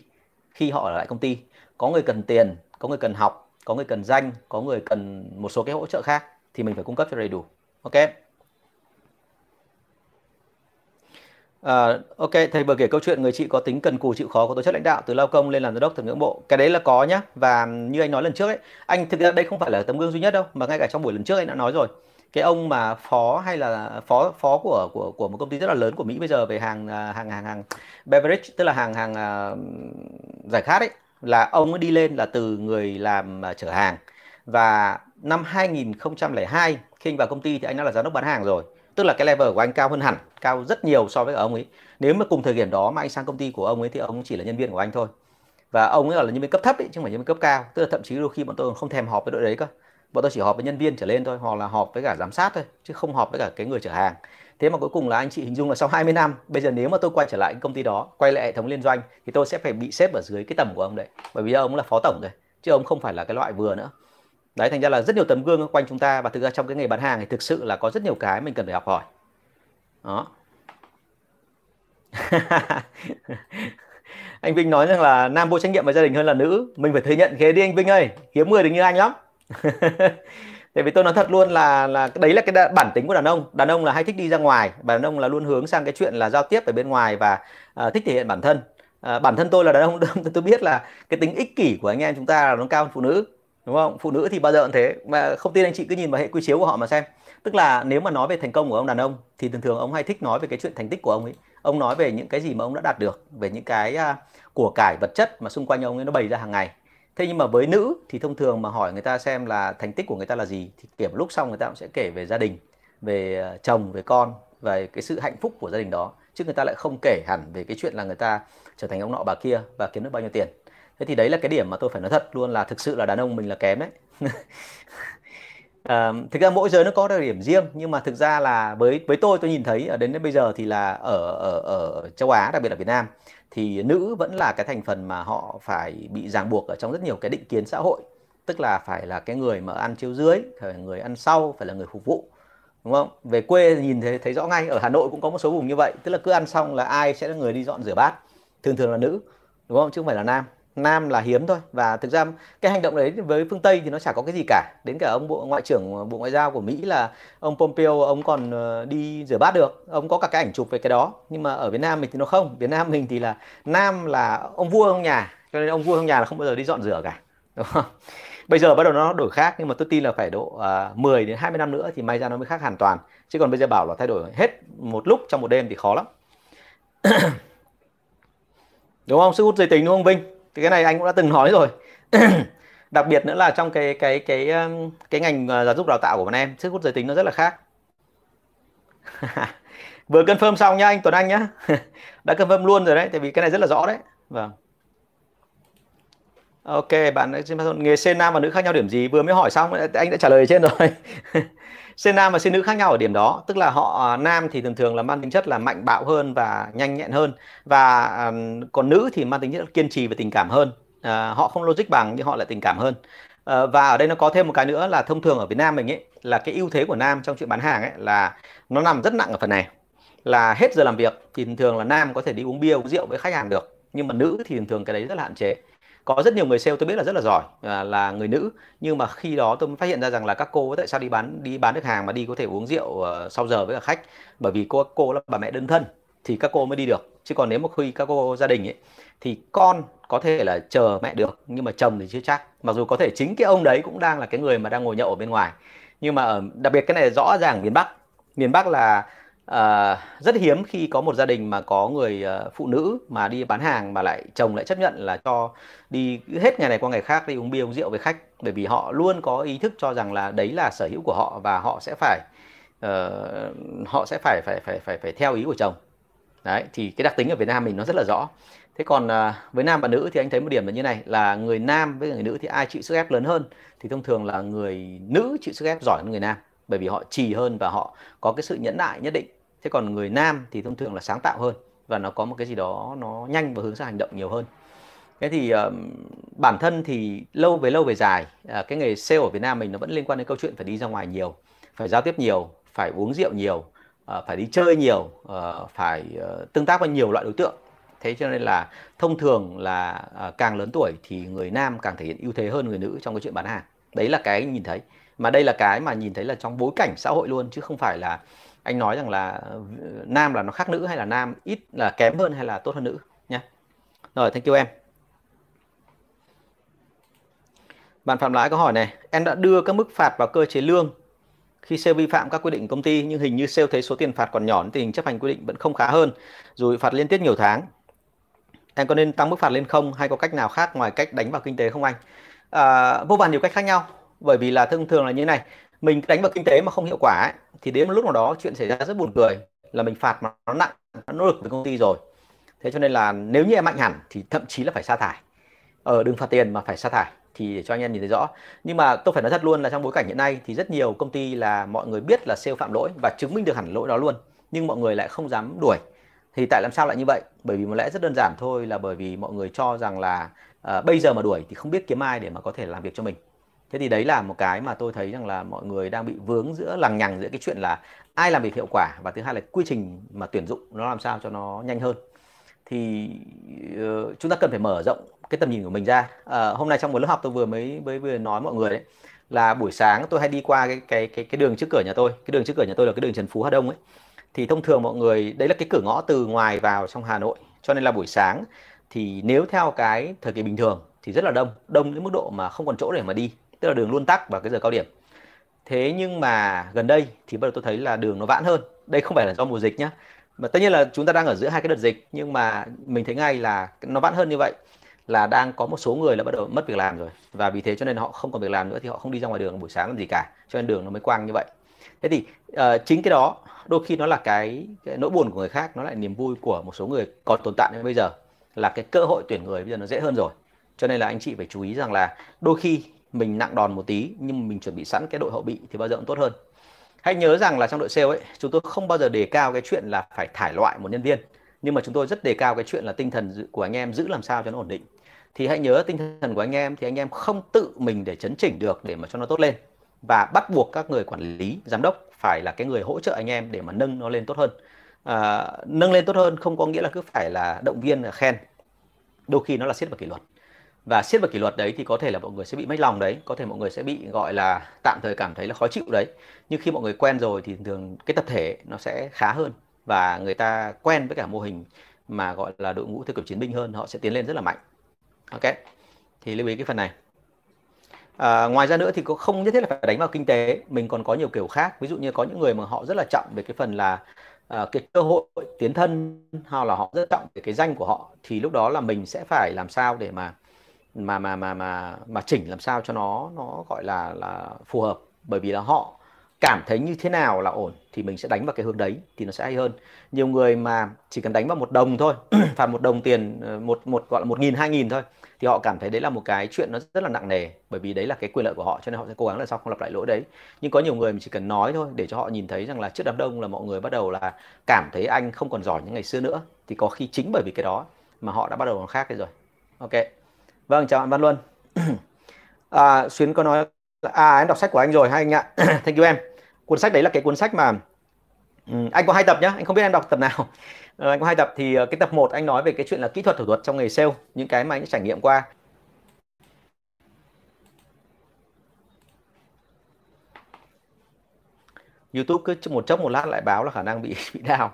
khi họ ở lại công ty có người cần tiền có người cần học có người cần danh có người cần một số cái hỗ trợ khác thì mình phải cung cấp cho đầy đủ ok À, ok, thầy vừa kể câu chuyện người chị có tính cần cù chịu khó có tố chất lãnh đạo từ lao công lên làm giám đốc thật ngưỡng bộ. Cái đấy là có nhá. Và như anh nói lần trước ấy, anh thực ra đây không phải là tấm gương duy nhất đâu, mà ngay cả trong buổi lần trước anh đã nói rồi. Cái ông mà phó hay là phó phó của của của một công ty rất là lớn của Mỹ bây giờ về hàng à, hàng hàng hàng beverage tức là hàng hàng uh, giải khát ấy là ông ấy đi lên là từ người làm uh, chở hàng. Và năm 2002 khi anh vào công ty thì anh đã là giám đốc bán hàng rồi. Tức là cái level của anh cao hơn hẳn cao rất nhiều so với ông ấy. Nếu mà cùng thời điểm đó mà anh sang công ty của ông ấy thì ông chỉ là nhân viên của anh thôi. Và ông ấy là nhân viên cấp thấp ấy, chứ không phải nhân viên cấp cao. Tức là thậm chí đôi khi bọn tôi không thèm họp với đội đấy cơ bọn tôi chỉ họp với nhân viên trở lên thôi, hoặc là họp với cả giám sát thôi, chứ không họp với cả cái người chở hàng. Thế mà cuối cùng là anh chị hình dung là sau 20 năm, bây giờ nếu mà tôi quay trở lại công ty đó, quay lại hệ thống liên doanh, thì tôi sẽ phải bị xếp ở dưới cái tầm của ông đấy. Bởi vì ông là phó tổng rồi, chứ ông không phải là cái loại vừa nữa. Đấy, thành ra là rất nhiều tấm gương quanh chúng ta, và thực ra trong cái nghề bán hàng thì thực sự là có rất nhiều cái mình cần phải học hỏi. Đó. Anh Vinh nói rằng là nam vô trách nhiệm với gia đình hơn là nữ. Mình phải thừa nhận thế đi anh Vinh ơi, hiếm người được như anh lắm tại vì tôi nói thật luôn là là đấy là cái bản tính của đàn ông. Đàn ông là hay thích đi ra ngoài và đàn ông là luôn hướng sang cái chuyện là giao tiếp ở bên ngoài và uh, thích thể hiện bản thân. Uh, bản thân tôi là đàn ông tôi biết là cái tính ích kỷ của anh em chúng ta là nó cao hơn phụ nữ đúng không? Phụ nữ thì bao giờ cũng thế mà không tin anh chị cứ nhìn vào hệ quy chiếu của họ mà xem. Tức là nếu mà nói về thành công của ông đàn ông thì thường thường ông hay thích nói về cái chuyện thành tích của ông ấy. Ông nói về những cái gì mà ông đã đạt được về những cái uh, của cải vật chất mà xung quanh ông ấy nó bày ra hàng ngày thế nhưng mà với nữ thì thông thường mà hỏi người ta xem là thành tích của người ta là gì thì kiểm lúc xong người ta cũng sẽ kể về gia đình về ờ, chồng về con về cái sự hạnh phúc của gia đình đó. Chứ người ta lại không kể hẳn về cái chuyện là người ta trở thành ông nọ bà kia và kiếm được bao nhiêu tiền. Thế thì đấy là cái điểm mà tôi phải nói thật luôn là thực sự là đàn ông mình là kém đấy. À, thực ra mỗi giới nó có đặc điểm riêng nhưng mà thực ra là với với tôi tôi nhìn thấy ờ, ở đến bây giờ thì là ở ở ở châu Á đặc biệt là Việt Nam thì nữ vẫn là cái thành phần mà họ phải bị ràng buộc ở trong rất nhiều cái định kiến xã hội. Tức là phải là cái người mà ăn chiếu dưới, phải là người ăn sau, phải là người phục vụ, đúng không? Về quê nhìn thấy thấy rõ ngay, ở Hà Nội cũng có một số vùng như vậy. Tức là cứ ăn xong là ai sẽ là người đi dọn rửa bát? Thường thường là nữ, đúng không? Chứ không phải là nam nam là hiếm thôi. Và thực ra cái hành động đấy với phương tây thì nó chả có cái gì cả. Đến cả ông bộ ngoại trưởng bộ ngoại giao của mỹ là ông pompeo ông còn ờ, đi rửa bát được. Ông có cả cái ảnh chụp về cái đó. Nhưng mà ở việt nam mình thì nó không. Việt nam mình thì là nam là ông vua ông nhà. Cho nên ông vua ông nhà là không bao giờ đi dọn rửa cả. Đúng không? Bây giờ bắt đầu nó đổi khác. Nhưng mà tôi tin là phải độ ờ, uh, 10 đến 20 năm nữa thì may ra nó mới khác hoàn toàn. Chứ còn bây giờ bảo là thay đổi hết một lúc trong một đêm thì khó lắm. Đúng không? Sức hút giới tính đúng không Vinh? Thì cái này anh cũng đã từng nói rồi. Đặc biệt nữa là trong cái cái cái um, cái ngành ờ, giáo dục đào tạo của bọn em sức hút giới tính nó rất là khác. Vừa confirm xong nhá anh Tuấn Anh nhá. Đã confirm luôn rồi đấy tại vì cái này rất là rõ đấy. Vâng. Ok, bạn nghề C nam và nữ khác nhau điểm gì? Vừa mới hỏi xong anh đã trả lời trên rồi. C nam và C nữ khác nhau ở điểm đó, tức là họ à, nam thì thường thường là mang tính chất là mạnh bạo hơn và nhanh nhẹn hơn. Và um, còn nữ thì mang tính chất kiên trì và tình cảm hơn. Uh, họ không logic bằng nhưng họ lại tình cảm hơn. Uh, và ở đây nó có thêm một cái nữa là thông thường ở Việt Nam mình ấy là cái ưu thế của nam trong chuyện bán hàng ấy là nó nằm rất nặng ở phần này. Là hết giờ làm việc thì thường là nam có thể đi uống bia uống rượu với khách hàng được. Nhưng mà nữ thì thường thường cái đấy rất là hạn chế có rất nhiều người sale tôi biết là rất là giỏi à, là người nữ. Nhưng mà khi đó tôi mới phát hiện ra rằng là các cô tại sao đi bán đi bán được hàng mà đi có thể uống rượu uh, sau giờ với cả khách. Bởi vì cô cô là bà mẹ đơn thân thì các cô mới đi được. Chứ còn nếu mà khi các cô gia đình ấy thì con có thể là chờ mẹ được nhưng mà chồng thì chưa chắc. Mặc dù có thể chính cái ông đấy cũng đang là cái người mà đang ngồi nhậu ở bên ngoài. Nhưng mà ở đặc biệt cái này rõ ràng miền Bắc. Miền Bắc là À, rất hiếm khi có một gia đình mà có người uh, phụ nữ mà đi bán hàng mà lại chồng lại chấp nhận là cho đi hết ngày này qua ngày khác đi uống bia uống rượu với khách. Bởi vì họ luôn có ý thức cho rằng là đấy là sở hữu của họ và họ sẽ phải uh, họ sẽ phải phải phải phải phải theo ý của chồng. Đấy thì cái đặc tính ở Việt Nam mình nó rất là rõ. Thế còn uh, với nam và nữ thì anh thấy một điểm là như này là người nam với người nữ thì ai chịu sức ép lớn hơn? Thì thông thường là người nữ chịu sức ép giỏi hơn người nam bởi vì họ trì hơn và họ có cái sự nhẫn nại nhất định. Thế còn người nam thì thông thường là sáng tạo hơn và nó có một cái gì đó nó nhanh và hướng sang hành động nhiều hơn. Thế thì uh, bản thân thì lâu về lâu về dài uh, cái nghề sale ở Việt Nam mình nó vẫn liên quan đến câu chuyện phải đi ra ngoài nhiều phải giao tiếp nhiều phải uống rượu nhiều uh, phải đi chơi nhiều uh, phải uh, tương tác với nhiều loại đối tượng. Thế cho nên là thông thường là uh, càng lớn tuổi thì người nam càng thể hiện ưu thế hơn người nữ trong cái chuyện bán hàng. Đấy là cái nhìn thấy mà đây là cái mà nhìn thấy là trong bối cảnh xã hội luôn chứ không phải là anh nói rằng là ờ, nam là nó khác nữ hay là nam ít là kém hơn hay là tốt hơn nữ nhé rồi thank you em. Bạn phạm lãi có hỏi này em đã đưa các mức phạt vào cơ chế lương khi sale vi phạm các quy định công ty nhưng hình như sale thấy số tiền phạt còn nhỏ tình hình chấp hành quy định vẫn không khá hơn dù bị phạt liên tiếp nhiều tháng. Em có nên tăng mức phạt lên không hay có cách nào khác ngoài cách đánh vào kinh tế không anh? À, vô vàn nhiều cách khác nhau bởi vì là thông thường là như thế này mình đánh vào kinh tế mà không hiệu quả ấy, thì đến một lúc nào đó chuyện xảy ra rất buồn cười là mình phạt mà nó nặng nó nỗ lực với công ty rồi. Thế cho nên là nếu như em mạnh hẳn thì thậm chí là phải sa thải. Ở ờ, đừng phạt tiền mà phải sa thải thì để cho anh em nhìn thấy rõ. Nhưng mà tôi phải nói thật luôn là trong bối cảnh hiện nay thì rất nhiều công ty là mọi người biết là sale phạm lỗi và chứng minh được hẳn lỗi đó luôn nhưng mọi người lại không dám đuổi. Thì tại làm sao lại như vậy? Bởi vì một lẽ rất đơn giản thôi là bởi vì mọi người cho rằng là uh, bây giờ mà đuổi thì không biết kiếm ai để mà có thể làm việc cho mình thế thì đấy là một cái mà tôi thấy rằng là mọi người đang bị vướng giữa lằng nhằng giữa cái chuyện là ai làm việc hiệu quả và thứ hai là quy trình mà tuyển dụng nó làm sao cho nó nhanh hơn. Thì uh, chúng ta cần phải mở rộng cái tầm nhìn của mình ra. Uh, hôm nay trong một lớp học tôi vừa mới mới vừa nói mọi người đấy là buổi sáng tôi hay đi qua cái cái cái cái đường trước cửa nhà tôi. Cái đường trước cửa nhà tôi là cái đường Trần Phú Hà Đông ấy. Thì thông thường mọi người đấy là cái cửa ngõ từ ngoài vào trong Hà Nội. Cho nên là buổi sáng thì nếu theo cái thời kỳ bình thường thì rất là đông. Đông đến mức độ mà không còn chỗ để mà đi tức là đường luôn tắc vào cái giờ cao điểm. Thế nhưng mà gần đây thì bắt đầu tôi thấy là đường nó vãn hơn. Đây không phải là do mùa dịch nhá. Mà tất nhiên là chúng ta đang ở giữa hai cái đợt dịch nhưng mà mình thấy ngay là nó vãn hơn như vậy là đang có một số người là bắt đầu mất việc làm rồi. Và vì thế cho nên họ không còn việc làm nữa thì họ không đi ra ngoài đường buổi sáng làm gì cả. Cho nên đường nó mới quang như vậy. Thế thì uh, chính cái đó đôi khi nó là cái, cái nỗi buồn của người khác nó lại niềm vui của một số người còn tồn tại đến bây giờ là cái cơ hội tuyển người bây giờ nó dễ hơn rồi. Cho nên là anh chị phải chú ý rằng là đôi khi mình nặng đòn một tí nhưng mình chuẩn bị sẵn cái đội hậu bị thì bao giờ cũng tốt hơn. Hãy nhớ rằng là trong đội sale ấy chúng tôi không bao giờ đề cao cái chuyện là phải thải loại một nhân viên. Nhưng mà chúng tôi rất đề cao cái chuyện là tinh thần của anh em giữ làm sao cho nó ổn định. Thì hãy nhớ tinh thần của anh em thì anh em không tự mình để chấn chỉnh được để mà cho nó tốt lên. Và bắt buộc các người quản lý giám đốc phải là cái người hỗ trợ anh em để mà nâng nó lên tốt hơn. À, nâng lên tốt hơn không có nghĩa là cứ phải là động viên là khen. Đôi khi nó là siết vào kỷ luật và siết vào kỷ luật đấy thì có thể là mọi người sẽ bị mất lòng đấy có thể mọi người sẽ bị gọi là tạm thời cảm thấy là khó chịu đấy. Nhưng khi mọi người quen rồi thì thường cái tập thể nó sẽ khá hơn và người ta quen với cả mô hình mà gọi là đội ngũ theo kiểu chiến binh hơn họ sẽ tiến lên rất là mạnh. Ok thì lưu ý cái phần này. À, ngoài ra nữa thì cũng không nhất thiết là phải đánh vào kinh tế mình còn có nhiều kiểu khác. Ví dụ như có những người mà họ rất là trọng về cái phần là à, cái cơ hội tiến thân hoặc là họ rất trọng về cái danh của họ thì lúc đó là mình sẽ phải làm sao để mà mà mà mà mà mà chỉnh làm sao cho nó nó gọi là là phù hợp. Bởi vì là họ cảm thấy như thế nào là ổn thì mình sẽ đánh vào cái hướng đấy thì nó sẽ hay hơn. Nhiều người mà chỉ cần đánh vào một đồng thôi, phạt một đồng tiền ờ, một một, gọi là một nghìn, hai nghìn thôi, thì họ cảm thấy đấy là một cái chuyện nó rất là nặng nề. Bởi vì đấy là cái quyền lợi của họ cho nên họ sẽ cố gắng là sao không lặp lại lỗi đấy. Nhưng có nhiều người mình chỉ cần nói thôi để cho họ nhìn thấy rằng là trước đám đông là mọi người bắt đầu là cảm thấy anh không còn giỏi như ngày xưa nữa. Thì có khi chính bởi vì cái đó mà họ đã bắt đầu làm khác rồi. Ok vâng chào bạn Văn Luân. À, Xuyến có nói à em đọc sách của anh rồi hai anh ạ. Thank you em. Cuốn sách đấy là cái cuốn sách mà ừ, anh có hai tập nhá anh không biết em đọc tập nào. Uh, anh có hai tập thì ờ, cái tập 1 anh nói về cái chuyện là kỹ thuật thủ thuật trong nghề sale những cái mà anh trải nghiệm qua. YouTube cứ một chốc một lát lại báo là khả năng bị bị đào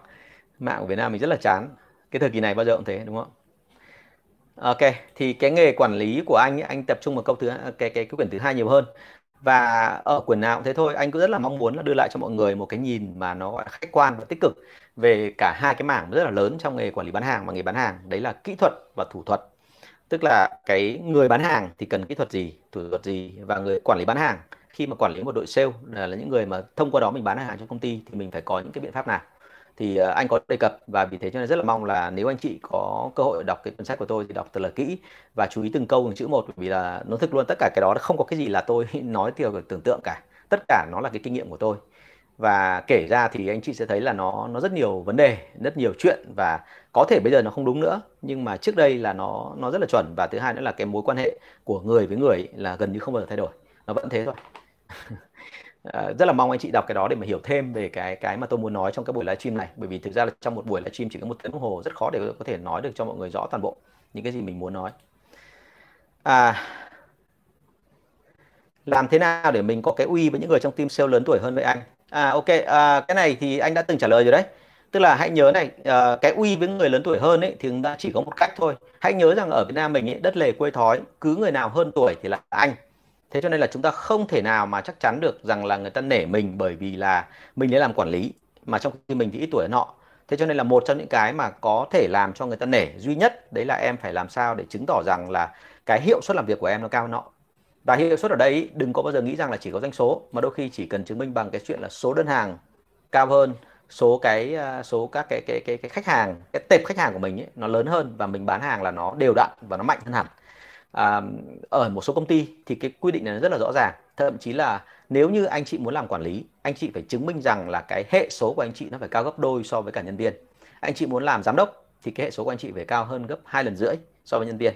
mạng của Việt Nam mình rất là chán. Cái thời kỳ này bao giờ cũng thế đúng không? Ờ, ok. Thì cái nghề quản lý của anh ấy, anh tập trung vào câu thứ cái cái cái quyển thứ hai nhiều hơn. Và ở quyển nào cũng thế thôi. Anh cũng rất là mong muốn là đưa lại cho mọi người một cái nhìn mà nó gọi là khách quan và tích cực về cả hai cái mảng rất là lớn trong nghề quản lý bán hàng và nghề bán hàng. Đấy là kỹ thuật và thủ thuật. Tức là cái người bán hàng thì cần kỹ thuật gì thủ thuật gì? Và người quản lý bán hàng khi mà quản lý một đội sale là, là những người mà thông qua đó mình bán hàng cho công ty thì mình phải có những cái biện pháp nào? Thì ờ, anh có đề cập và vì thế cho nên rất là mong là nếu anh chị có cơ hội đọc cái cuốn sách của tôi thì đọc thật là kỹ và chú ý từng câu, từng chữ một vì là nó thực luôn tất cả cái đó không có cái gì là tôi nói theo tưởng tượng cả. Tất cả nó là cái kinh nghiệm của tôi. Và kể ra thì anh chị sẽ thấy là nó nó rất nhiều vấn đề, rất nhiều chuyện và có thể bây giờ nó không đúng nữa. Nhưng mà trước đây là nó nó rất là chuẩn và thứ hai nữa là cái mối quan hệ của người với người là gần như không bao giờ thay đổi. Nó vẫn thế thôi. Ờ, rất là mong anh chị đọc cái đó để mà hiểu thêm về cái cái mà tôi muốn nói trong cái buổi livestream này. Bởi vì thực ra là trong một buổi livestream chỉ có một tiếng đồng hồ rất khó để có thể nói được cho mọi người rõ toàn bộ những cái gì mình muốn nói. À làm thế nào để mình có cái uy với những người trong team sale lớn tuổi hơn với anh? À ok à, cái này thì anh đã từng trả lời rồi đấy. Tức là hãy nhớ này à, cái uy với người lớn tuổi hơn ấy thì đã chỉ có một cách thôi. Hãy nhớ rằng ở Việt Nam mình ấy, đất lề quê thói cứ người nào hơn tuổi thì là anh thế cho nên là chúng ta không thể nào mà chắc chắn được rằng là người ta nể mình bởi vì là mình đã làm quản lý mà trong khi mình thì ít tuổi hơn họ. Thế cho nên là một trong những cái mà có thể làm cho người ta nể duy nhất đấy là em phải làm sao để chứng tỏ rằng là cái hiệu suất làm việc của em nó cao hơn họ. Và hiệu suất ở đây đừng có bao giờ nghĩ rằng là chỉ có doanh số mà đôi khi chỉ cần chứng minh bằng cái chuyện là số đơn hàng cao hơn số cái à, số các cái cái cái cái khách hàng cái tệp khách hàng của mình ấy, nó lớn hơn và mình bán hàng là nó đều đặn và nó mạnh hơn hẳn à, ở một số công ty thì cái quy định này rất là rõ ràng. Thậm chí là nếu như anh chị muốn làm quản lý anh chị phải chứng minh rằng là cái hệ số của anh chị nó phải cao gấp đôi so với cả nhân viên. Anh chị muốn làm giám đốc thì cái hệ số của anh chị phải cao hơn gấp hai lần rưỡi so với nhân viên.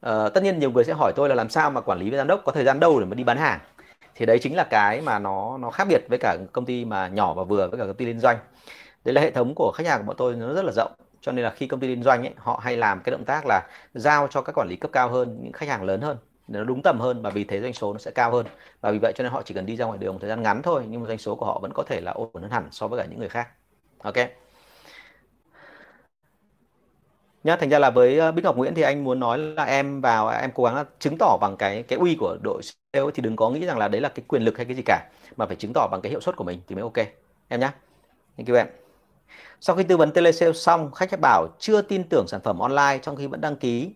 À, tất nhiên nhiều người sẽ hỏi tôi là làm sao mà quản lý với giám đốc có thời gian đâu để mà đi bán hàng? Thì đấy chính là cái mà nó nó khác biệt với cả công ty mà nhỏ và vừa với cả công ty liên doanh. Đấy là hệ thống của khách hàng của bọn tôi nó rất là rộng cho nên là khi công ty liên doanh ấy, họ hay làm cái động tác là giao cho các quản lý cấp cao hơn, những khách hàng lớn hơn, để nó đúng tầm hơn, và vì thế doanh số nó sẽ cao hơn. Và vì vậy cho nên họ chỉ cần đi ra ngoài đường một thời gian ngắn thôi, nhưng mà doanh số của họ vẫn có thể là ổn hơn hẳn so với cả những người khác. Ok. Nhá, thành ra là với ờ, Bích Ngọc Nguyễn thì anh muốn nói là em vào, em cố gắng là chứng tỏ bằng cái cái uy của đội sale thì đừng có nghĩ rằng là đấy là cái quyền lực hay cái gì cả, mà phải chứng tỏ bằng cái hiệu suất của mình thì mới ok. Em nhá. Thank you em sau khi tư vấn telesale xong, khách bảo chưa tin tưởng sản phẩm online trong khi vẫn đăng ký.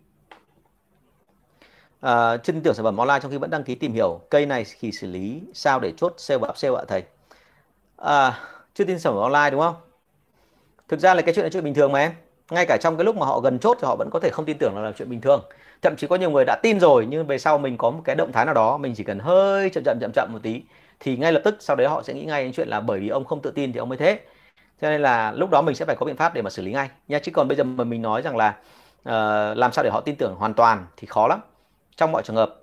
À, chưa tin tưởng sản phẩm online trong khi vẫn đăng ký tìm hiểu cây này thì xử lý sao để chốt sale và upsell ạ thầy? À, chưa tin sản phẩm online đúng không? Thực ra là cái chuyện là chuyện bình thường mà em. Ngay cả trong cái lúc mà họ gần chốt thì họ vẫn có thể không tin tưởng là, là chuyện bình thường. Thậm chí có nhiều người đã tin rồi nhưng về sau mình có một cái động thái nào đó mình chỉ cần hơi chậm chậm chậm chậm một tí thì ngay lập tức sau đấy họ sẽ nghĩ ngay đến chuyện là bởi vì ông không tự tin thì ông mới thế cho nên là lúc đó mình sẽ phải có biện pháp để mà xử lý ngay. Nha chứ còn bây giờ mà mình nói rằng là uh, làm sao để họ tin tưởng hoàn toàn thì khó lắm. Trong mọi trường hợp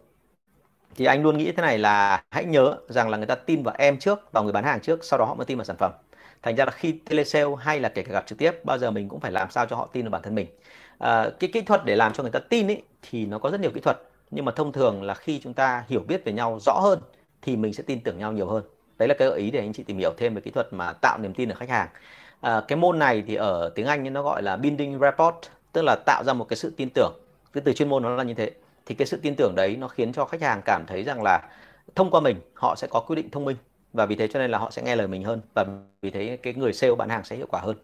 thì anh luôn nghĩ thế này là hãy nhớ rằng là người ta tin vào em trước vào người bán hàng trước sau đó họ mới tin vào sản phẩm. Thành ra là khi telesale hay là kể cả gặp trực tiếp bao giờ mình cũng phải làm sao cho họ tin vào bản thân mình. À, cái kỹ thuật để làm cho người ta tin ấy thì nó có rất nhiều kỹ thuật. Nhưng mà thông thường là khi chúng ta hiểu biết về nhau rõ hơn thì mình sẽ tin tưởng nhau nhiều hơn đấy là cái gợi ý để anh chị tìm hiểu thêm về kỹ thuật mà tạo niềm tin ở khách hàng. À, cái môn này thì ở tiếng Anh nó gọi là building rapport tức là tạo ra một cái sự tin tưởng. Cái từ chuyên môn nó là như thế. Thì cái sự tin tưởng đấy nó khiến cho khách hàng cảm thấy rằng là thông qua mình họ sẽ có quyết định thông minh. Và vì thế cho nên là họ sẽ nghe lời mình hơn. Và vì thế cái người sale bán hàng sẽ hiệu quả hơn.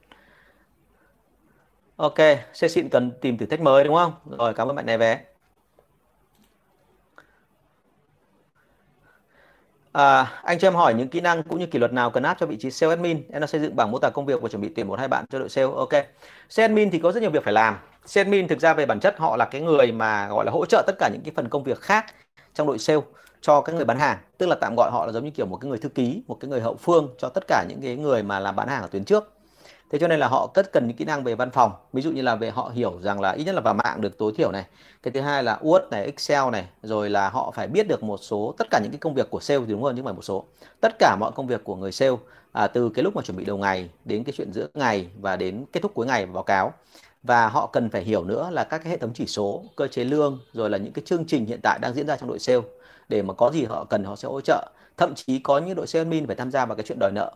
Ok, xe xịn cần tìm thử thách mới đúng không? Rồi, cảm ơn bạn này vé. À, anh cho em hỏi những kỹ năng cũng như kỷ luật nào cần áp cho vị trí sales admin. Em đang xây dựng bảng mô tả công việc và chuẩn bị tuyển một hai bạn cho đội sale. Ok. Sales admin thì có rất nhiều việc phải làm. Sales admin thực ra về bản chất họ là cái người mà gọi là hỗ trợ tất cả những cái phần công việc khác trong đội sale cho các người bán hàng. Tức là tạm gọi họ là giống như kiểu một cái người thư ký, một cái người hậu phương cho tất cả những cái người mà làm bán hàng ở tuyến trước thế cho nên là họ rất cần những kỹ năng về văn phòng. Ví dụ như là về họ hiểu rằng là ít nhất là vào mạng được tối thiểu này. Cái thứ hai là Word này Excel này rồi là họ phải biết được một số tất cả những cái công việc của sale thì đúng hơn chứ không phải một số. Tất cả mọi công việc của người sale à, từ cái lúc mà chuẩn bị đầu ngày đến cái chuyện giữa ngày và đến kết thúc cuối ngày báo cáo. Và họ cần phải hiểu nữa là các cái hệ thống chỉ số cơ chế lương rồi là những cái chương trình hiện tại đang diễn ra trong đội sale. Để mà có gì họ cần họ sẽ hỗ trợ. Thậm chí có những đội sale admin phải tham gia vào cái chuyện đòi nợ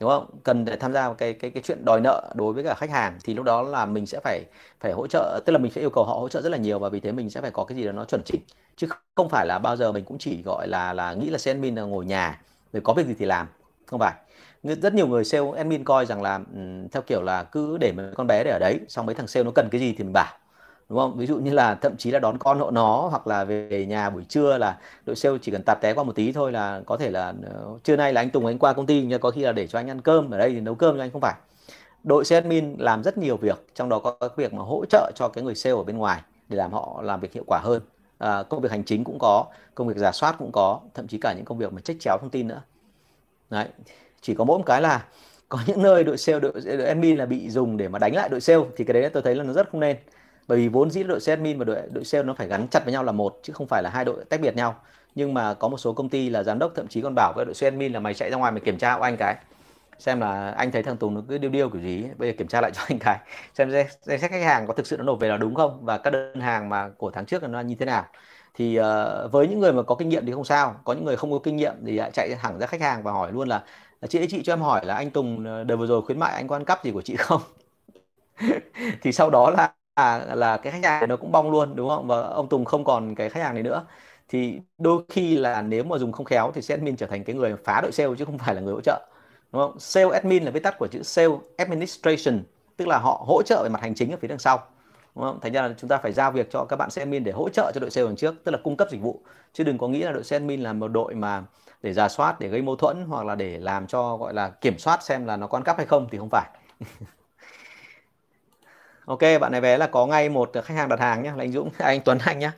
đúng không? Cần để tham gia vào cái cái cái chuyện đòi nợ đối với cả khách hàng thì lúc đó là mình sẽ phải phải hỗ trợ tức là mình sẽ yêu cầu họ hỗ trợ rất là nhiều và vì thế mình sẽ phải có cái gì đó nó chuẩn chỉnh. Chứ không phải là bao giờ mình cũng chỉ gọi là là nghĩ là sales admin là ngồi nhà rồi có việc gì thì làm. Không phải. Rất nhiều người sale admin coi rằng là um, theo kiểu là cứ để mấy con bé để ở đấy xong mấy thằng sale nó cần cái gì thì mình bảo đúng không? Ví dụ như là thậm chí là đón con hộ nó hoặc là về nhà buổi trưa là đội sale chỉ cần tạt té qua một tí thôi là có thể là ờ, trưa nay là anh Tùng anh qua công ty nhưng có khi là để cho anh ăn cơm ở đây thì nấu cơm cho anh không phải. Đội sales admin làm rất nhiều việc trong đó có các việc mà hỗ trợ cho cái người sale ở bên ngoài để làm họ làm việc hiệu quả hơn. À, công việc hành chính cũng có công việc giả soát cũng có thậm chí cả những công việc mà trách chéo thông tin nữa. Đấy chỉ có mỗi một cái là có những nơi đội sale đội, đội admin là bị dùng để mà đánh lại đội sale thì cái đấy tôi thấy là nó rất không nên bởi vì vốn dĩ đội sales admin và đội đội sale nó phải gắn chặt với nhau là một chứ không phải là hai đội tách biệt nhau. Nhưng mà có một số công ty là giám đốc thậm chí còn bảo với đội sales admin là mày chạy ra ngoài mày kiểm tra của anh cái. Xem là anh thấy thằng Tùng nó cứ điêu điêu kiểu gì bây giờ kiểm tra lại cho anh cái. Xem danh sách khách hàng có thực sự nó nộp về là đúng không và các đơn hàng mà của tháng trước nó như thế nào. Thì uh, với những người mà có kinh nghiệm thì không sao. Có những người không có kinh nghiệm thì lại chạy thẳng ra khách hàng và hỏi luôn là chị ấy chị cho em hỏi là anh Tùng ờ, đợt vừa rồi khuyến mại anh quan cấp gì của chị không? Thì sau đó là là là cái khách hàng nó cũng bong luôn đúng không và ông Tùng không còn cái khách hàng này nữa thì đôi khi là nếu mà dùng không khéo thì sẽ admin trở thành cái người phá đội sale chứ không phải là người hỗ trợ đúng không sale admin là viết tắt của chữ sale administration tức là họ hỗ trợ về mặt hành chính ở phía đằng sau đúng không? Thành ra là chúng ta phải giao việc cho các bạn sale admin để hỗ trợ cho đội sale đằng trước, tức là cung cấp dịch vụ. Chứ đừng có nghĩ là đội sale admin là một đội mà để giả soát, để gây mâu thuẫn hoặc là để làm cho gọi là kiểm soát xem là nó có ăn cắp hay không thì không phải. Ok, bạn này vé là có ngay một khách hàng đặt hàng nhé, là anh Dũng, à, anh Tuấn Anh nhé.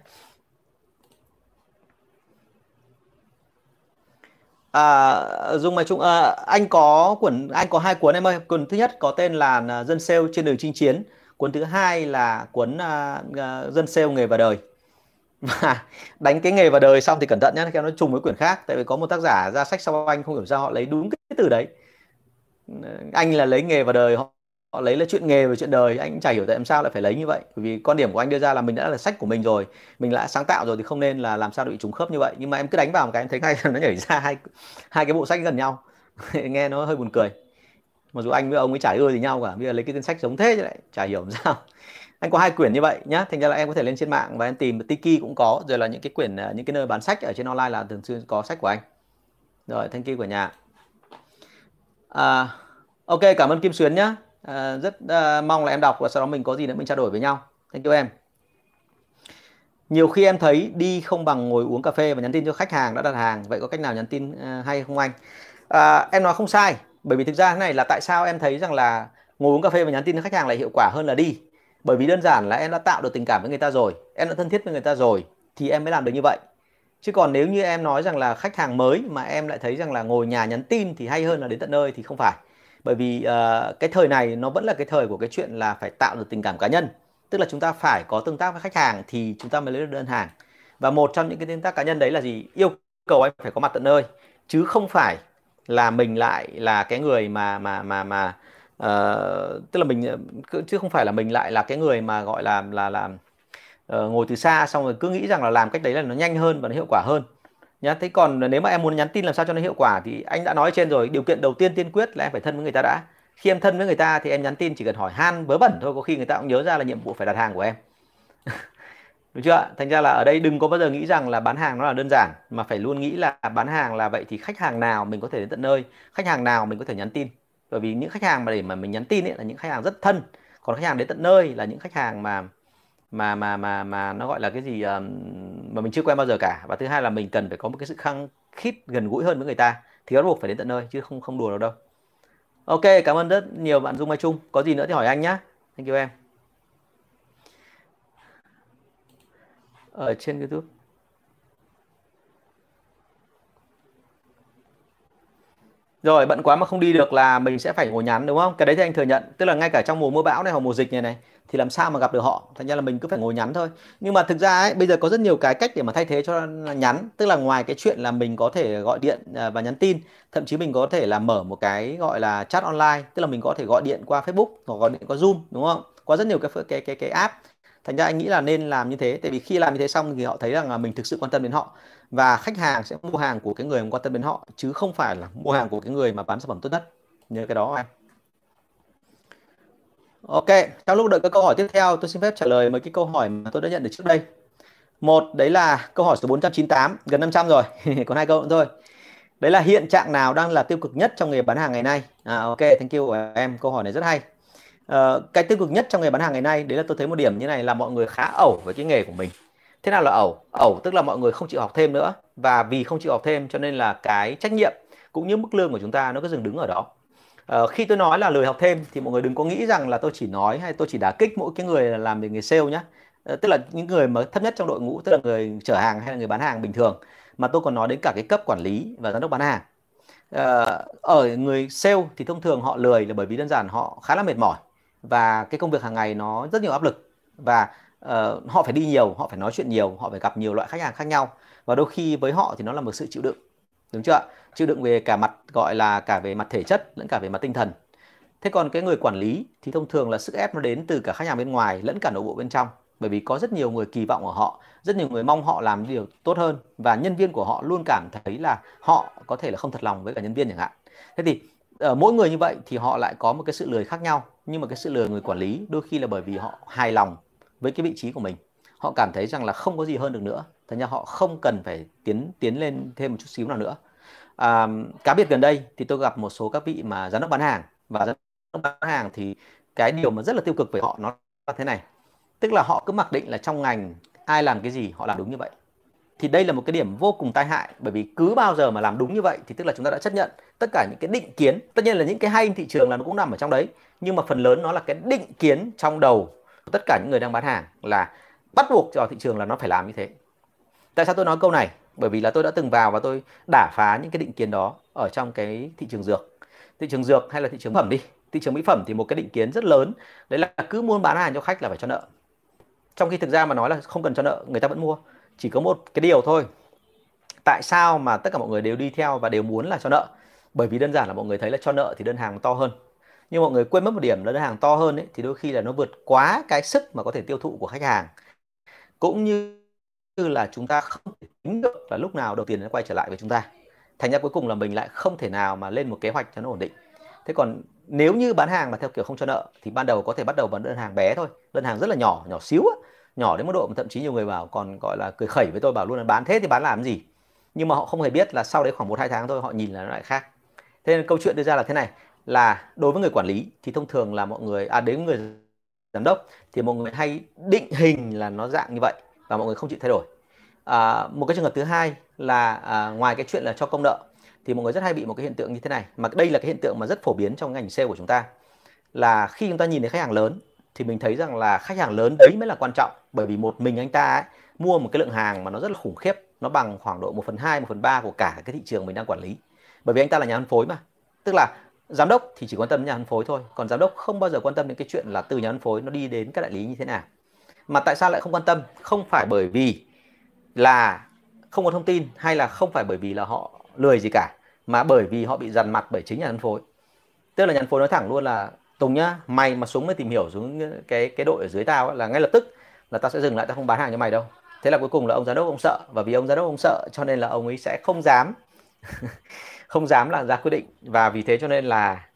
À, Dung Mai Trung, à, anh có cuốn, anh có hai cuốn em ơi. Cuốn thứ nhất có tên là à, Dân sale trên đường chinh chiến. Cuốn thứ hai là cuốn à, à Dân sale nghề và đời. Và đánh cái nghề và đời xong thì cẩn thận nhé, nó trùng với quyển khác. Tại vì có một tác giả ra sách sau anh không hiểu sao họ lấy đúng cái từ đấy. Anh là lấy nghề và đời, họ họ lấy là chuyện nghề và chuyện đời anh chả hiểu tại làm sao lại phải lấy như vậy. Bởi vì quan điểm của anh đưa ra là mình đã là sách của mình rồi mình đã sáng tạo rồi thì không nên là làm sao bị trùng khớp như vậy. Nhưng mà em cứ đánh vào một cái em thấy ngay nó nhảy ra hai hai cái bộ sách gần nhau. Nghe nó hơi buồn cười. Mặc dù anh với ông ấy chả ưa gì nhau cả bây giờ lấy cái tên sách giống thế chứ lại chả hiểu làm sao. Anh có hai quyển như vậy nhá thành ra là em có thể lên trên mạng và em tìm tiki cũng có rồi là những cái quyển à, những cái nơi bán sách ở trên online là thường xuyên có sách của anh. Rồi thank you của nhà. À, ok cảm ơn kim xuyến nhá. Ờ, rất uh, mong là em đọc và sau đó mình có gì nữa mình trao đổi với nhau. Thank you em. Nhiều khi em thấy đi không bằng ngồi uống cà phê và nhắn tin cho khách hàng đã đặt hàng. Vậy có cách nào nhắn tin uh, hay không anh? Uh, em nói không sai. Bởi vì thực ra thế này là tại sao em thấy rằng là ngồi uống cà phê và nhắn tin cho khách hàng lại hiệu quả hơn là đi? Bởi vì đơn giản là em đã tạo được tình cảm với người ta rồi. Em đã thân thiết với người ta rồi thì em mới làm được như vậy. Chứ còn nếu như em nói rằng là khách hàng mới mà em lại thấy rằng là ngồi nhà nhắn tin thì hay hơn là đến tận nơi thì không phải bởi vì uh, cái thời này nó vẫn là cái thời của cái chuyện là phải tạo được tình cảm cá nhân. Tức là chúng ta phải có tương tác với khách hàng thì chúng ta mới lấy được đơn hàng. Và một trong những cái tương tác cá nhân đấy là gì? Yêu cầu anh phải có mặt tận nơi. Chứ không phải là mình lại là cái người mà mà mà mà uh, tức là mình ờ, chứ không phải là mình lại là cái người mà gọi là là là uh, ngồi từ xa xong rồi cứ nghĩ rằng là làm cách đấy là nó nhanh hơn và nó hiệu quả hơn nhá, thế còn nếu mà em muốn nhắn tin làm sao cho nó hiệu quả thì anh đã nói trên rồi, điều kiện đầu tiên tiên quyết là em phải thân với người ta đã. Khi em thân với người ta thì em nhắn tin chỉ cần hỏi han vớ bẩn thôi, có khi người ta cũng nhớ ra là nhiệm vụ phải đặt hàng của em. Đúng chưa thành ra là ở đây đừng có bao giờ nghĩ rằng là bán hàng nó là đơn giản, mà phải luôn nghĩ là bán hàng là vậy thì khách hàng nào mình có thể đến tận nơi, khách hàng nào mình có thể nhắn tin. Bởi vì những khách hàng mà để mà mình nhắn tin ấy là những khách hàng rất thân, còn khách hàng đến tận nơi là những khách hàng mà mà mà mà mà nó gọi là cái gì mà mình chưa quen bao giờ cả. Và thứ hai là mình cần phải có một cái sự khăng khít gần gũi hơn với người ta, thì bắt buộc phải đến tận nơi, chứ không không đùa đâu đâu. Ok, cảm ơn rất nhiều bạn dung mai trung. Có gì nữa thì hỏi anh nhé thank you em. Ở trên youtube. Rồi bận quá mà không đi được là mình sẽ phải ngồi nhắn đúng không? Cái đấy thì anh thừa nhận. Tức là ngay cả trong mùa mưa bão này hoặc mùa dịch này này thì làm sao mà gặp được họ? Thành ra là mình cứ phải ngồi nhắn thôi. Nhưng mà thực ra ấy, bây giờ có rất nhiều cái cách để mà thay thế cho nhắn. Tức là ngoài cái chuyện là mình có thể gọi điện à, và nhắn tin thậm chí mình có thể là mở một cái gọi là chat online tức là mình có thể gọi điện qua Facebook hoặc gọi điện qua Zoom đúng không? Có rất nhiều cái cái cái cái app thành ra anh nghĩ là nên làm như thế tại vì khi làm như thế xong thì họ thấy rằng là mình thực sự quan tâm đến họ và khách hàng sẽ mua hàng của cái người mà quan tâm đến họ chứ không phải là mua hàng của cái người mà bán sản phẩm tốt nhất nhớ cái đó em Ok, trong lúc đợi các câu hỏi tiếp theo, tôi xin phép trả lời mấy cái câu hỏi mà tôi đã nhận được trước đây. Một, đấy là câu hỏi số 498, gần 500 rồi, còn hai câu nữa thôi. Đấy là hiện trạng nào đang là tiêu cực nhất trong nghề bán hàng ngày nay? À, ok, thank you của em, câu hỏi này rất hay. Uh, cái tiêu cực nhất trong nghề bán hàng ngày nay, đấy là tôi thấy một điểm như này là mọi người khá ẩu với cái nghề của mình. Thế nào là ẩu? Ẩu tức là mọi người không chịu học thêm nữa. Và vì không chịu học thêm cho nên là cái trách nhiệm cũng như mức lương của chúng ta nó cứ dừng đứng ở đó. Uh, khi tôi nói là lười học thêm thì mọi người đừng có nghĩ rằng là tôi chỉ nói hay tôi chỉ đả kích mỗi cái người làm về nghề sale nhé uh, ờ, tức là những người mà thấp nhất trong đội ngũ tức là người chở hàng hay là người bán hàng bình thường. Mà tôi còn nói đến cả cái cấp quản lý và giám đốc bán hàng. Uh, ở người sale thì thông thường họ lười là bởi vì đơn giản họ khá là mệt mỏi và cái công việc hàng ngày nó rất nhiều áp lực. Và uh, họ phải đi nhiều họ phải nói chuyện nhiều họ phải gặp nhiều loại khách hàng khác nhau. Và đôi khi với họ thì nó là một sự chịu đựng. Đúng chưa chịu đựng về cả mặt gọi là cả về mặt thể chất lẫn cả về mặt tinh thần. Thế còn cái người quản lý thì thông thường là sức ép nó đến từ cả khách hàng bên ngoài lẫn cả nội bộ bên trong. Bởi vì có rất nhiều người kỳ vọng ở họ rất nhiều người mong họ làm điều tốt hơn. Và nhân viên của họ luôn cảm thấy là họ có thể là không thật lòng với cả nhân viên chẳng hạn. Thế thì ở mỗi người như vậy thì họ lại có một cái sự lười khác nhau nhưng mà cái sự lười người quản lý đôi khi là bởi vì họ hài lòng với cái vị trí của mình. Họ cảm thấy rằng là không có gì hơn được nữa thành ra họ không cần phải tiến tiến lên thêm một chút xíu nào nữa. À, cá biệt gần đây thì tôi gặp một số các vị mà giám đốc bán hàng và giám đốc bán hàng thì cái điều mà rất là tiêu cực với họ nó là thế này. Tức là họ cứ mặc định là trong ngành ai làm cái gì họ làm đúng như vậy thì đây là một cái điểm vô cùng tai hại, bởi vì cứ bao giờ mà làm đúng như vậy thì tức là chúng ta đã chấp nhận tất cả những cái định kiến. Tất nhiên là những cái hay thị trường là nó cũng nằm ở trong đấy, nhưng mà phần lớn nó là cái định kiến trong đầu tất cả những người đang bán hàng là bắt buộc cho thị trường là nó phải làm như thế. Tại sao tôi nói câu này? Bởi vì là tôi đã từng vào và tôi đả phá những cái định kiến đó ở trong cái thị trường dược. Thị trường dược hay là thị trường phẩm đi. Thị trường mỹ phẩm thì một cái định kiến rất lớn. Đấy là cứ muốn bán hàng cho khách là phải cho nợ. Trong khi thực ra mà nói là không cần cho nợ, người ta vẫn mua chỉ có một cái điều thôi. Tại sao mà tất cả mọi người đều đi theo và đều muốn là cho nợ? Bởi vì đơn giản là mọi người thấy là cho nợ thì đơn hàng to hơn. Nhưng mọi người quên mất một điểm là đơn hàng to hơn ấy, thì đôi khi là nó vượt quá cái sức mà có thể tiêu thụ của khách hàng. Cũng như là chúng ta không thể tính được là lúc nào đầu tiền nó quay trở lại với chúng ta. Thành ra cuối cùng là mình lại không thể nào mà lên một kế hoạch cho nó ổn định. Thế còn nếu như bán hàng mà theo kiểu không cho nợ thì ban đầu có thể bắt đầu bằng đơn hàng bé thôi. Đơn hàng rất là nhỏ nhỏ xíu á nhỏ đến mức độ mà thậm chí nhiều người bảo còn gọi là cười khẩy với tôi bảo luôn là bán thế thì bán làm gì? Nhưng mà họ không hề biết là sau đấy khoảng một hai tháng thôi họ nhìn là nó lại khác. Thế nên câu chuyện đưa ra là thế này là đối với người quản lý thì thông thường là mọi người à đến người giám đốc thì mọi người hay định hình là nó dạng như vậy và mọi người không chịu thay đổi. À, một cái trường hợp thứ hai là à, ngoài cái chuyện là cho công nợ thì mọi người rất hay bị một cái hiện tượng như thế này. Mà đây là cái hiện tượng mà rất phổ biến trong ngành sale của chúng ta là khi chúng ta nhìn thấy khách hàng lớn thì mình thấy rằng là khách hàng lớn đấy mới là quan trọng. Bởi vì một mình anh ta ấy, mua một cái lượng hàng mà nó rất là khủng khiếp nó bằng khoảng độ 1 phần 2, 1 phần 3 của cả cái thị trường mình đang quản lý. Bởi vì anh ta là nhà phân phối mà. Tức là giám đốc thì chỉ quan tâm đến nhà phân phối thôi. Còn giám đốc không bao giờ quan tâm đến cái chuyện là từ nhà phân phối nó đi đến các đại lý như thế nào. Mà tại sao lại không quan tâm? Không phải bởi vì là không có thông tin hay là không phải bởi vì là họ lười gì cả mà bởi vì họ bị dằn mặt bởi chính nhà phân phối. Tức là nhà phân phối nói thẳng luôn là Tùng nhá mày mà xuống mới tìm hiểu xuống cái cái đội ở dưới tao ấy, là ngay lập tức là tao sẽ dừng lại tao không bán hàng cho mày đâu. Thế là cuối cùng là ông giám đốc ông sợ và vì ông giám đốc ông sợ cho nên là ông ấy sẽ không dám không dám là ra quyết định. Và vì thế cho nên là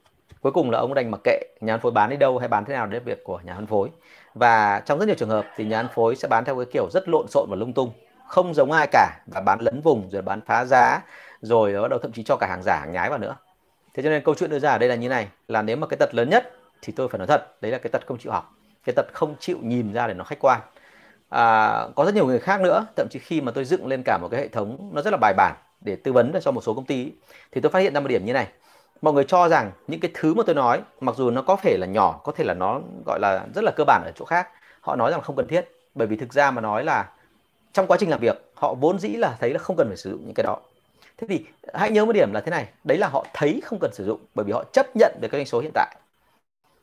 cuối cùng là ông đành mặc kệ nhà phân phối bán đi đâu hay bán thế nào đấy việc của nhà phân phối. Và trong rất nhiều trường hợp thì nhà phân phối sẽ bán theo cái kiểu rất lộn xộn và lung tung không giống ai cả và bán lấn vùng rồi bán phá giá rồi bắt đầu thậm chí cho cả hàng giả hàng nhái vào nữa thế cho nên câu chuyện đưa ra ở đây là như này là nếu mà cái tật lớn nhất thì tôi phải nói thật đấy là cái tật không chịu học. Cái tật không chịu nhìn ra để nó khách quan. À, có rất nhiều người khác nữa thậm chí khi mà tôi dựng lên cả một cái hệ thống nó rất là bài bản để tư vấn cho một số công ty thì tôi phát hiện ra một điểm như này. Mọi người cho rằng những cái thứ mà tôi nói mặc dù nó có thể là nhỏ có thể là nó gọi là rất là cơ bản ở chỗ khác họ nói rằng không cần thiết. Bởi vì thực ra mà nói là trong quá trình làm việc họ vốn dĩ là thấy là không cần phải sử dụng những cái đó thế thì hãy nhớ một điểm là thế này đấy là họ thấy không cần sử dụng bởi vì họ chấp nhận về cái doanh số hiện tại.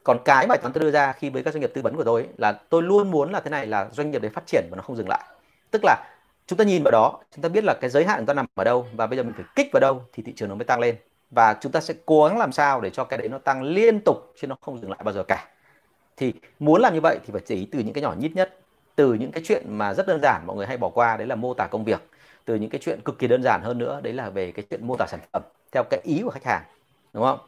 Còn cái bài toán tôi đưa ra khi với các doanh nghiệp tư vấn của tôi ấy, là tôi luôn muốn là thế này là doanh nghiệp đấy phát triển và nó không dừng lại. Tức là chúng ta nhìn vào đó chúng ta biết là cái giới hạn chúng ta nằm ở đâu và bây giờ mình phải kích vào đâu thì thị trường nó mới tăng lên. Và chúng ta sẽ cố gắng làm sao để cho cái đấy nó tăng liên tục chứ nó không dừng lại bao giờ cả. Thì muốn làm như vậy thì phải chỉ từ những cái nhỏ nhít nhất từ những cái chuyện mà rất đơn giản mọi người hay bỏ qua đấy là mô tả công việc từ những cái chuyện cực kỳ đơn giản hơn nữa, đấy là về cái chuyện mô tả sản phẩm theo cái ý của khách hàng, đúng không?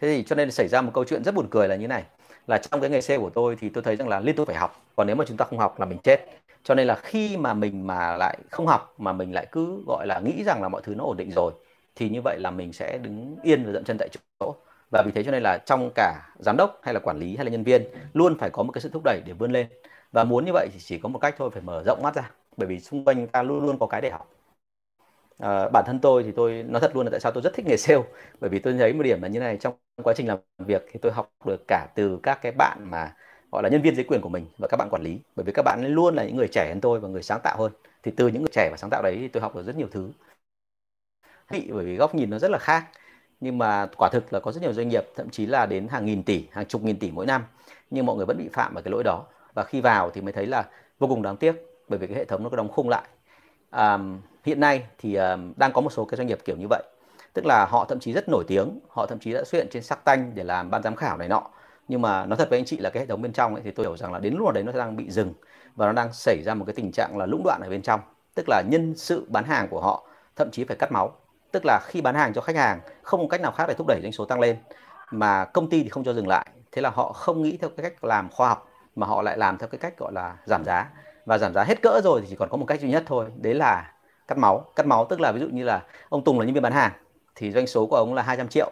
Thế thì cho nên xảy ra một câu chuyện rất buồn cười là như này, là trong cái nghề xe của tôi thì tôi thấy rằng là liên tục phải học, còn nếu mà chúng ta không học là mình chết. Cho nên là khi mà mình mà lại không học, mà mình lại cứ, gọi là, nghĩ rằng là mọi thứ nó ổn định rồi, thì như vậy là mình sẽ đứng yên và dậm chân tại chỗ và vì thế cho nên là trong cả giám đốc hay là quản lý hay là nhân viên luôn phải có một cái sự thúc đẩy để vươn lên. Và muốn như vậy thì chỉ có một cách thôi phải mở rộng mắt ra bởi vì xung quanh ta luôn luôn có cái để học. À, bản thân tôi thì tôi nói thật luôn là tại sao tôi rất thích nghề sale? Bởi vì tôi thấy một điểm là như này trong quá trình làm việc thì tôi học được cả từ các cái bạn mà gọi là nhân viên dưới quyền của mình và các bạn quản lý. Bởi vì các bạn luôn là những người trẻ hơn tôi và người sáng tạo hơn. Thì từ những người trẻ và sáng tạo đấy thì tôi học được rất nhiều thứ. Bởi vì góc nhìn nó rất là khác nhưng mà quả thực là có rất nhiều doanh nghiệp thậm chí là đến hàng nghìn tỷ hàng chục nghìn tỷ mỗi năm. Nhưng mọi người vẫn bị phạm vào cái lỗi đó. Và khi vào thì mới thấy là vô cùng đáng tiếc bởi vì cái hệ thống nó có đóng khung lại. À, hiện nay thì à, đang có một số cái doanh nghiệp kiểu như vậy. Tức là họ thậm chí rất nổi tiếng họ thậm chí đã xuất hiện trên sắc tanh để làm ban giám khảo này nọ. Nhưng mà nói thật với anh chị là cái hệ thống bên trong ấy, thì tôi hiểu rằng là đến lúc đấy nó đang bị dừng và nó đang xảy ra một cái tình trạng là lũng đoạn ở bên trong. Tức là nhân sự bán hàng của họ thậm chí phải cắt máu tức là khi bán hàng cho khách hàng, không có cách nào khác để thúc đẩy doanh số tăng lên, mà công ty thì không cho dừng lại. Thế là họ không nghĩ theo cái cách làm khoa học, mà họ lại làm theo cái cách gọi là giảm giá. Và giảm giá hết cỡ rồi thì chỉ còn có một cách duy nhất thôi, đấy là cắt máu. Cắt máu tức là ví dụ như là ông Tùng là nhân viên bán hàng, thì doanh số của ông là 200 triệu,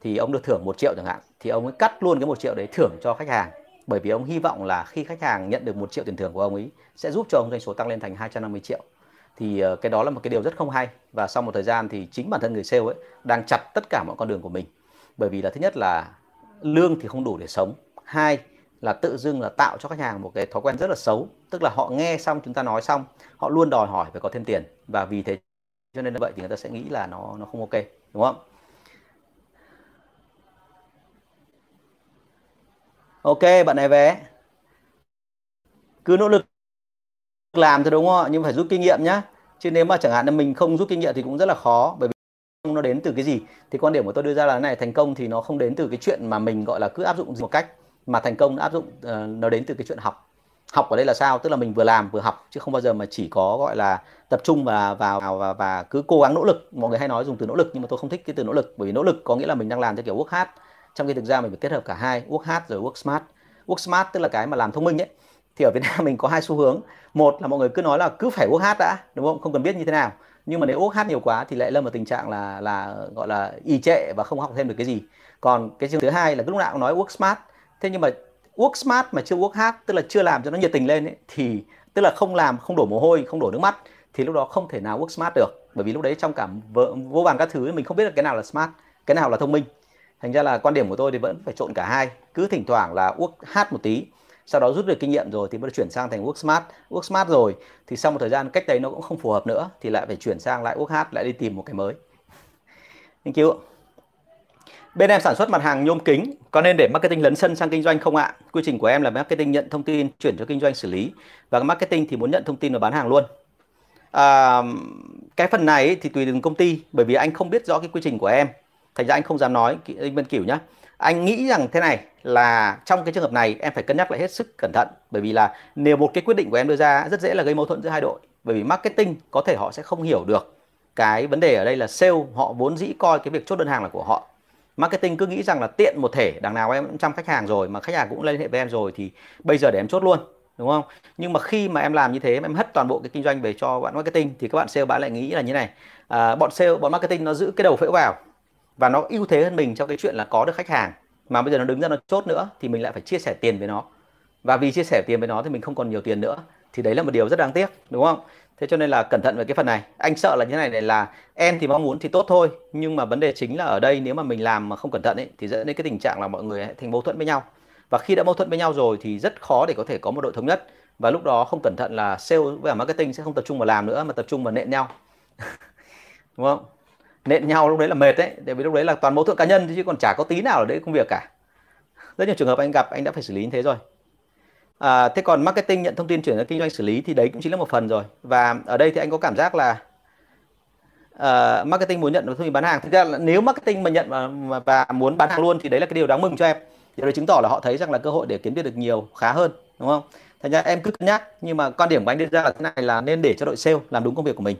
thì ông được thưởng một triệu chẳng hạn, thì ông ấy cắt luôn cái một triệu đấy thưởng cho khách hàng. Bởi vì ông hy vọng là khi khách hàng nhận được một triệu tiền thưởng của ông ấy, sẽ giúp cho ông doanh số tăng lên thành 250 triệu thì ờ, cái đó là một cái điều rất không hay. Và sau một thời gian thì chính bản thân người sale ấy đang chặt tất cả mọi con đường của mình. Bởi vì là thứ nhất là lương thì không đủ để sống. Hai là tự dưng là tạo cho khách hàng một cái thói quen rất là xấu. Tức là họ nghe xong, chúng ta nói xong, họ luôn đòi hỏi phải có thêm tiền. Và vì thế cho nên là vậy thì người ta sẽ nghĩ là nó nó không ok, đúng không? Ok, bạn này về. Cứ nỗ lực làm thôi, đúng không ạ? Nhưng phải rút kinh nghiệm nhá chứ nếu mà chẳng hạn là mình không rút kinh nghiệm thì cũng rất là khó bởi vì nó đến từ cái gì? Thì quan điểm của tôi đưa ra là này thành công thì nó không đến từ cái chuyện mà mình gọi là cứ áp dụng một cách mà thành công áp dụng uh, nó đến từ cái chuyện học. Học ở đây là sao? Tức là mình vừa làm vừa học chứ không bao giờ mà chỉ có gọi là tập trung và vào và, và, và cứ cố gắng nỗ lực. Mọi người hay nói dùng từ nỗ lực nhưng mà tôi không thích cái từ nỗ lực bởi vì nỗ lực có nghĩa là mình đang làm theo kiểu work hard. Trong khi thực ra mình phải kết hợp cả hai work hard rồi work smart. Work smart tức là cái mà làm thông minh ấy thì ở Việt Nam mình có hai xu hướng. Một là mọi người cứ nói là cứ phải uống hát đã đúng không? Không cần biết như thế nào. Nhưng mà nếu uống hát nhiều quá thì lại lâm vào tình trạng là là gọi là y trệ và không học thêm được cái gì. Còn cái trường thứ hai là lúc nào cũng nói work smart. Thế nhưng mà work smart mà chưa work hard tức là chưa làm cho nó nhiệt tình lên ấy, thì tức là không làm không đổ mồ hôi không đổ nước mắt thì lúc đó không thể nào work smart được. Bởi vì lúc đấy trong cả vô vàn các thứ mình không biết được cái nào là smart cái nào là thông minh. Thành ra là quan điểm của tôi thì vẫn phải trộn cả hai. Cứ thỉnh thoảng là work hard một tí sau đó rút được kinh nghiệm rồi thì mới chuyển sang thành work smart. Work smart rồi thì sau một thời gian cách đấy nó cũng không phù hợp nữa thì lại phải chuyển sang lại work hard lại đi tìm một cái mới. Thank you. Bên em sản xuất mặt hàng nhôm kính, có nên để marketing lấn sân sang kinh doanh không ạ? Quy trình của em là marketing nhận thông tin, chuyển cho kinh doanh xử lý. Và marketing thì muốn nhận thông tin và bán hàng luôn. À, cái phần này thì tùy từng công ty bởi vì anh không biết rõ cái quy trình của em. Thành ra anh không dám nói anh Vân Kiểu nhá anh nghĩ rằng thế này là trong cái trường hợp này em phải cân nhắc lại hết sức cẩn thận. Bởi vì là nếu một cái quyết định của em đưa ra rất dễ là gây mâu thuẫn giữa hai đội. Bởi vì marketing có thể họ sẽ không hiểu được cái vấn đề ở đây là sale họ vốn dĩ coi cái việc chốt đơn hàng là của họ. Marketing cứ nghĩ rằng là tiện một thể đằng nào em cũng chăm khách hàng rồi mà khách hàng cũng liên hệ với em rồi thì bây giờ để em chốt luôn đúng không? Nhưng mà khi mà em làm như thế em hất toàn bộ cái kinh doanh về cho bạn marketing thì các bạn sale bạn lại nghĩ là như này. À, bọn sale bọn marketing nó giữ cái đầu phễu vào và nó ưu thế hơn mình trong cái chuyện là có được khách hàng. Mà bây giờ nó đứng ra nó chốt nữa thì mình lại phải chia sẻ tiền với nó. Và vì chia sẻ tiền với nó thì mình không còn nhiều tiền nữa. Thì đấy là một điều rất đáng tiếc, đúng không? Thế cho nên là cẩn thận về cái phần này. Anh sợ là như này này là em thì mong muốn thì tốt thôi. Nhưng mà vấn đề chính là ở đây nếu mà mình làm mà không cẩn thận ấy, thì dẫn đến cái tình trạng là mọi người thành mâu thuẫn với nhau. Và khi đã mâu thuẫn với nhau rồi thì rất khó để có thể có một đội thống nhất. Và lúc đó không cẩn thận là sale và marketing sẽ không tập trung vào làm nữa, mà tập trung vào nện nhau. Đúng không? Nện nhau lúc đấy là mệt đấy tại vì lúc đấy là toàn mâu thuẫn cá nhân chứ còn chả có tí nào ở đấy công việc cả. Rất nhiều trường hợp anh gặp anh đã phải xử lý như thế rồi. À, thế còn marketing nhận thông tin chuyển sang kinh doanh xử lý thì đấy cũng chính là một phần rồi. Và ở đây thì anh có cảm giác là uh, marketing muốn nhận thông tin bán hàng. Thực ra là nếu marketing mà nhận và, và muốn bán hàng luôn thì đấy là cái điều đáng mừng cho em. Điều đấy chứng tỏ là họ thấy rằng là cơ hội để kiếm tiền được nhiều khá hơn đúng không? Thành ra em cứ cân nhắc nhưng mà quan điểm của anh đưa ra là thế này là nên để cho đội sale làm đúng công việc của mình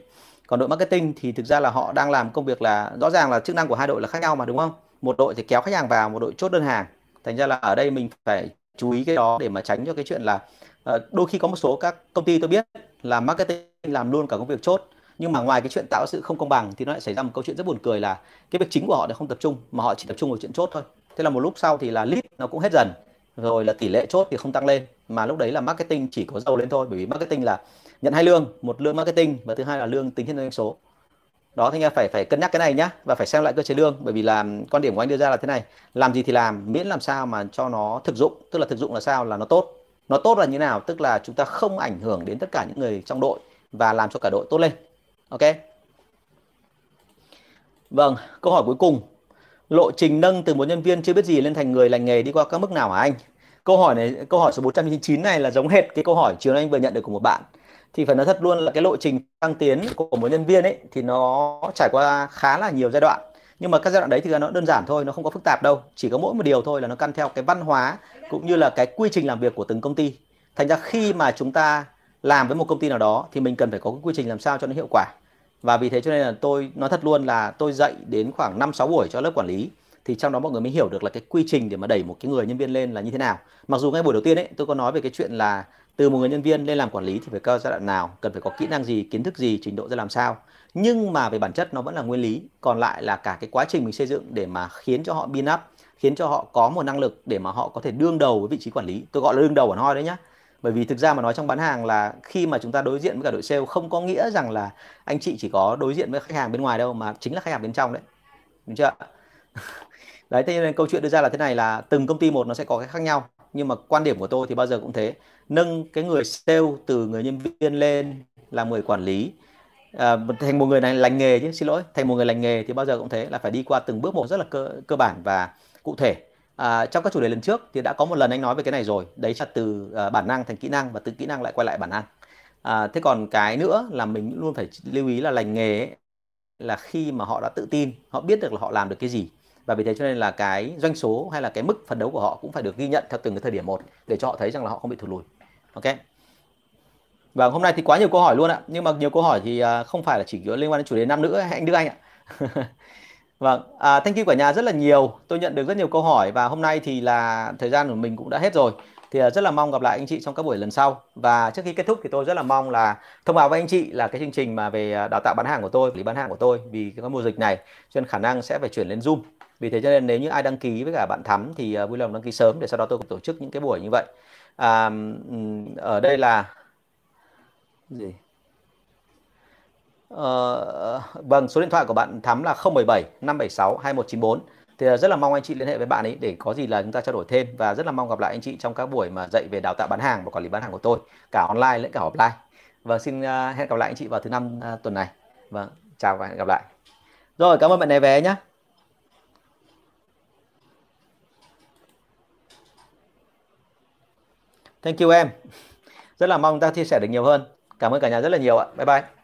còn đội marketing thì thực ra là họ đang làm công việc là, rõ ràng là chức năng của hai đội là khác nhau mà, đúng không? Một đội thì kéo khách hàng vào, một đội chốt đơn hàng. Thành ra là ở đây mình phải chú ý cái đó để mà tránh cho cái chuyện là ờ, đôi khi có một số các công ty tôi biết là marketing làm luôn cả công việc chốt, nhưng mà ngoài cái chuyện tạo sự không công bằng thì nó lại xảy ra một câu chuyện rất buồn cười là cái việc chính của họ là không tập trung, mà họ chỉ tập trung vào chuyện chốt thôi. Thế là một lúc sau thì là lead nó cũng hết dần rồi là tỷ lệ chốt thì không tăng lên, mà lúc đấy là marketing chỉ có giàu lên thôi, bởi vì marketing là nhận hai lương, một lương marketing và thứ hai là lương tính trên doanh số. Đó thì phải phải cân nhắc cái này nhá, và phải xem lại cơ chế lương, bởi vì là quan điểm của anh đưa ra là thế này, làm gì thì làm, miễn làm sao mà cho nó thực dụng, tức là thực dụng là sao? Là nó tốt. Nó tốt là như nào? Tức là chúng ta không ảnh hưởng đến tất cả những người trong đội và làm cho cả đội tốt lên. Ok? Vâng câu hỏi cuối cùng lộ trình nâng từ một nhân viên chưa biết gì lên thành người lành nghề đi qua các mức nào hả anh? Câu hỏi này, câu hỏi số 499 này là giống hệt cái câu hỏi chiều nay anh vừa nhận được của một bạn. Thì phải nói thật luôn là cái lộ trình tăng tiến của một nhân viên ấy thì nó trải qua khá là nhiều giai đoạn. Nhưng mà các giai đoạn đấy thì nó đơn giản thôi, nó không có phức tạp đâu. Chỉ có mỗi một điều thôi là nó căn theo cái văn hóa cũng như là cái quy trình làm việc của từng công ty. Thành ra khi mà chúng ta làm với một công ty nào đó thì mình cần phải có cái quy trình làm sao cho nó hiệu quả và vì thế cho nên là tôi nói thật luôn là tôi dạy đến khoảng 5 6 buổi cho lớp quản lý thì trong đó mọi người mới hiểu được là cái quy trình để mà đẩy một cái người nhân viên lên là như thế nào. Mặc dù ngay buổi đầu tiên ấy tôi có nói về cái chuyện là từ một người nhân viên lên làm quản lý thì phải cao giai đoạn nào, cần phải có kỹ năng gì, kiến thức gì, trình độ ra làm sao. Nhưng mà về bản chất nó vẫn là nguyên lý, còn lại là cả cái quá trình mình xây dựng để mà khiến cho họ build up, khiến cho họ có một năng lực để mà họ có thể đương đầu với vị trí quản lý. Tôi gọi là đương đầu ở hoi đấy nhá bởi vì thực ra mà nói trong bán hàng là khi mà chúng ta đối diện với cả đội sale không có nghĩa rằng là anh chị chỉ có đối diện với khách hàng bên ngoài đâu mà chính là khách hàng bên trong đấy. Đúng chưa đấy thế nên câu chuyện đưa ra là thế này là từng công ty một nó sẽ có cái khác nhau. Nhưng mà quan điểm của tôi thì bao giờ cũng thế. Nâng cái người sale từ người nhân viên lên là người quản lý. À, thành một người này lành nghề chứ xin lỗi. Thành một người lành nghề thì bao giờ cũng thế là phải đi qua từng bước một rất là cơ cơ bản và cụ thể à, trong các chủ đề lần trước thì đã có một lần anh nói về cái này rồi. Đấy là từ uh, bản năng thành kỹ năng và từ kỹ năng lại quay lại bản năng. À, thế còn cái nữa là mình luôn phải lưu ý là lành nghề ấy, là khi mà họ đã tự tin họ biết được là họ làm được cái gì. Và vì thế cho nên là cái doanh số hay là cái mức phấn đấu của họ cũng phải được ghi nhận theo từng cái thời điểm một để cho họ thấy rằng là họ không bị thụt lùi. Ok? Và hôm nay thì quá nhiều câu hỏi luôn ạ. Nhưng mà nhiều câu hỏi thì à, không phải là chỉ liên quan đến chủ đề năm nữa anh Đức Anh ạ. Vâng, à, thank you cả nhà rất là nhiều. Tôi nhận được rất nhiều câu hỏi và hôm nay thì là thời gian của mình cũng đã hết rồi. Thì à, rất là mong gặp lại anh chị trong các buổi lần sau. Và trước khi kết thúc thì tôi rất là mong là thông báo với anh chị là cái chương trình mà về à, đào tạo bán hàng của tôi, lý bán hàng của tôi vì cái mùa dịch này cho nên khả năng sẽ phải chuyển lên Zoom. Vì thế cho nên nếu như ai đăng ký với cả bạn Thắm thì à, vui lòng đăng ký sớm để sau đó tôi cũng tổ chức những cái buổi như vậy. À, ở đây là gì? Uh, vâng, số điện thoại của bạn Thắm là 017 576 2194. Thì ờ, rất là mong anh chị liên hệ với bạn ấy để có gì là chúng ta trao đổi thêm và rất là mong gặp lại anh chị trong các buổi mà dạy về đào tạo bán hàng và quản lý bán hàng của tôi, cả online lẫn cả offline. Và xin uh, hẹn gặp lại anh chị vào thứ năm uh, tuần này. Vâng, chào và hẹn gặp lại. Rồi, cảm ơn bạn này về nhé. Thank you em. Rất là mong ta chia sẻ được nhiều hơn. Cảm ơn cả nhà rất là nhiều ạ. Bye bye.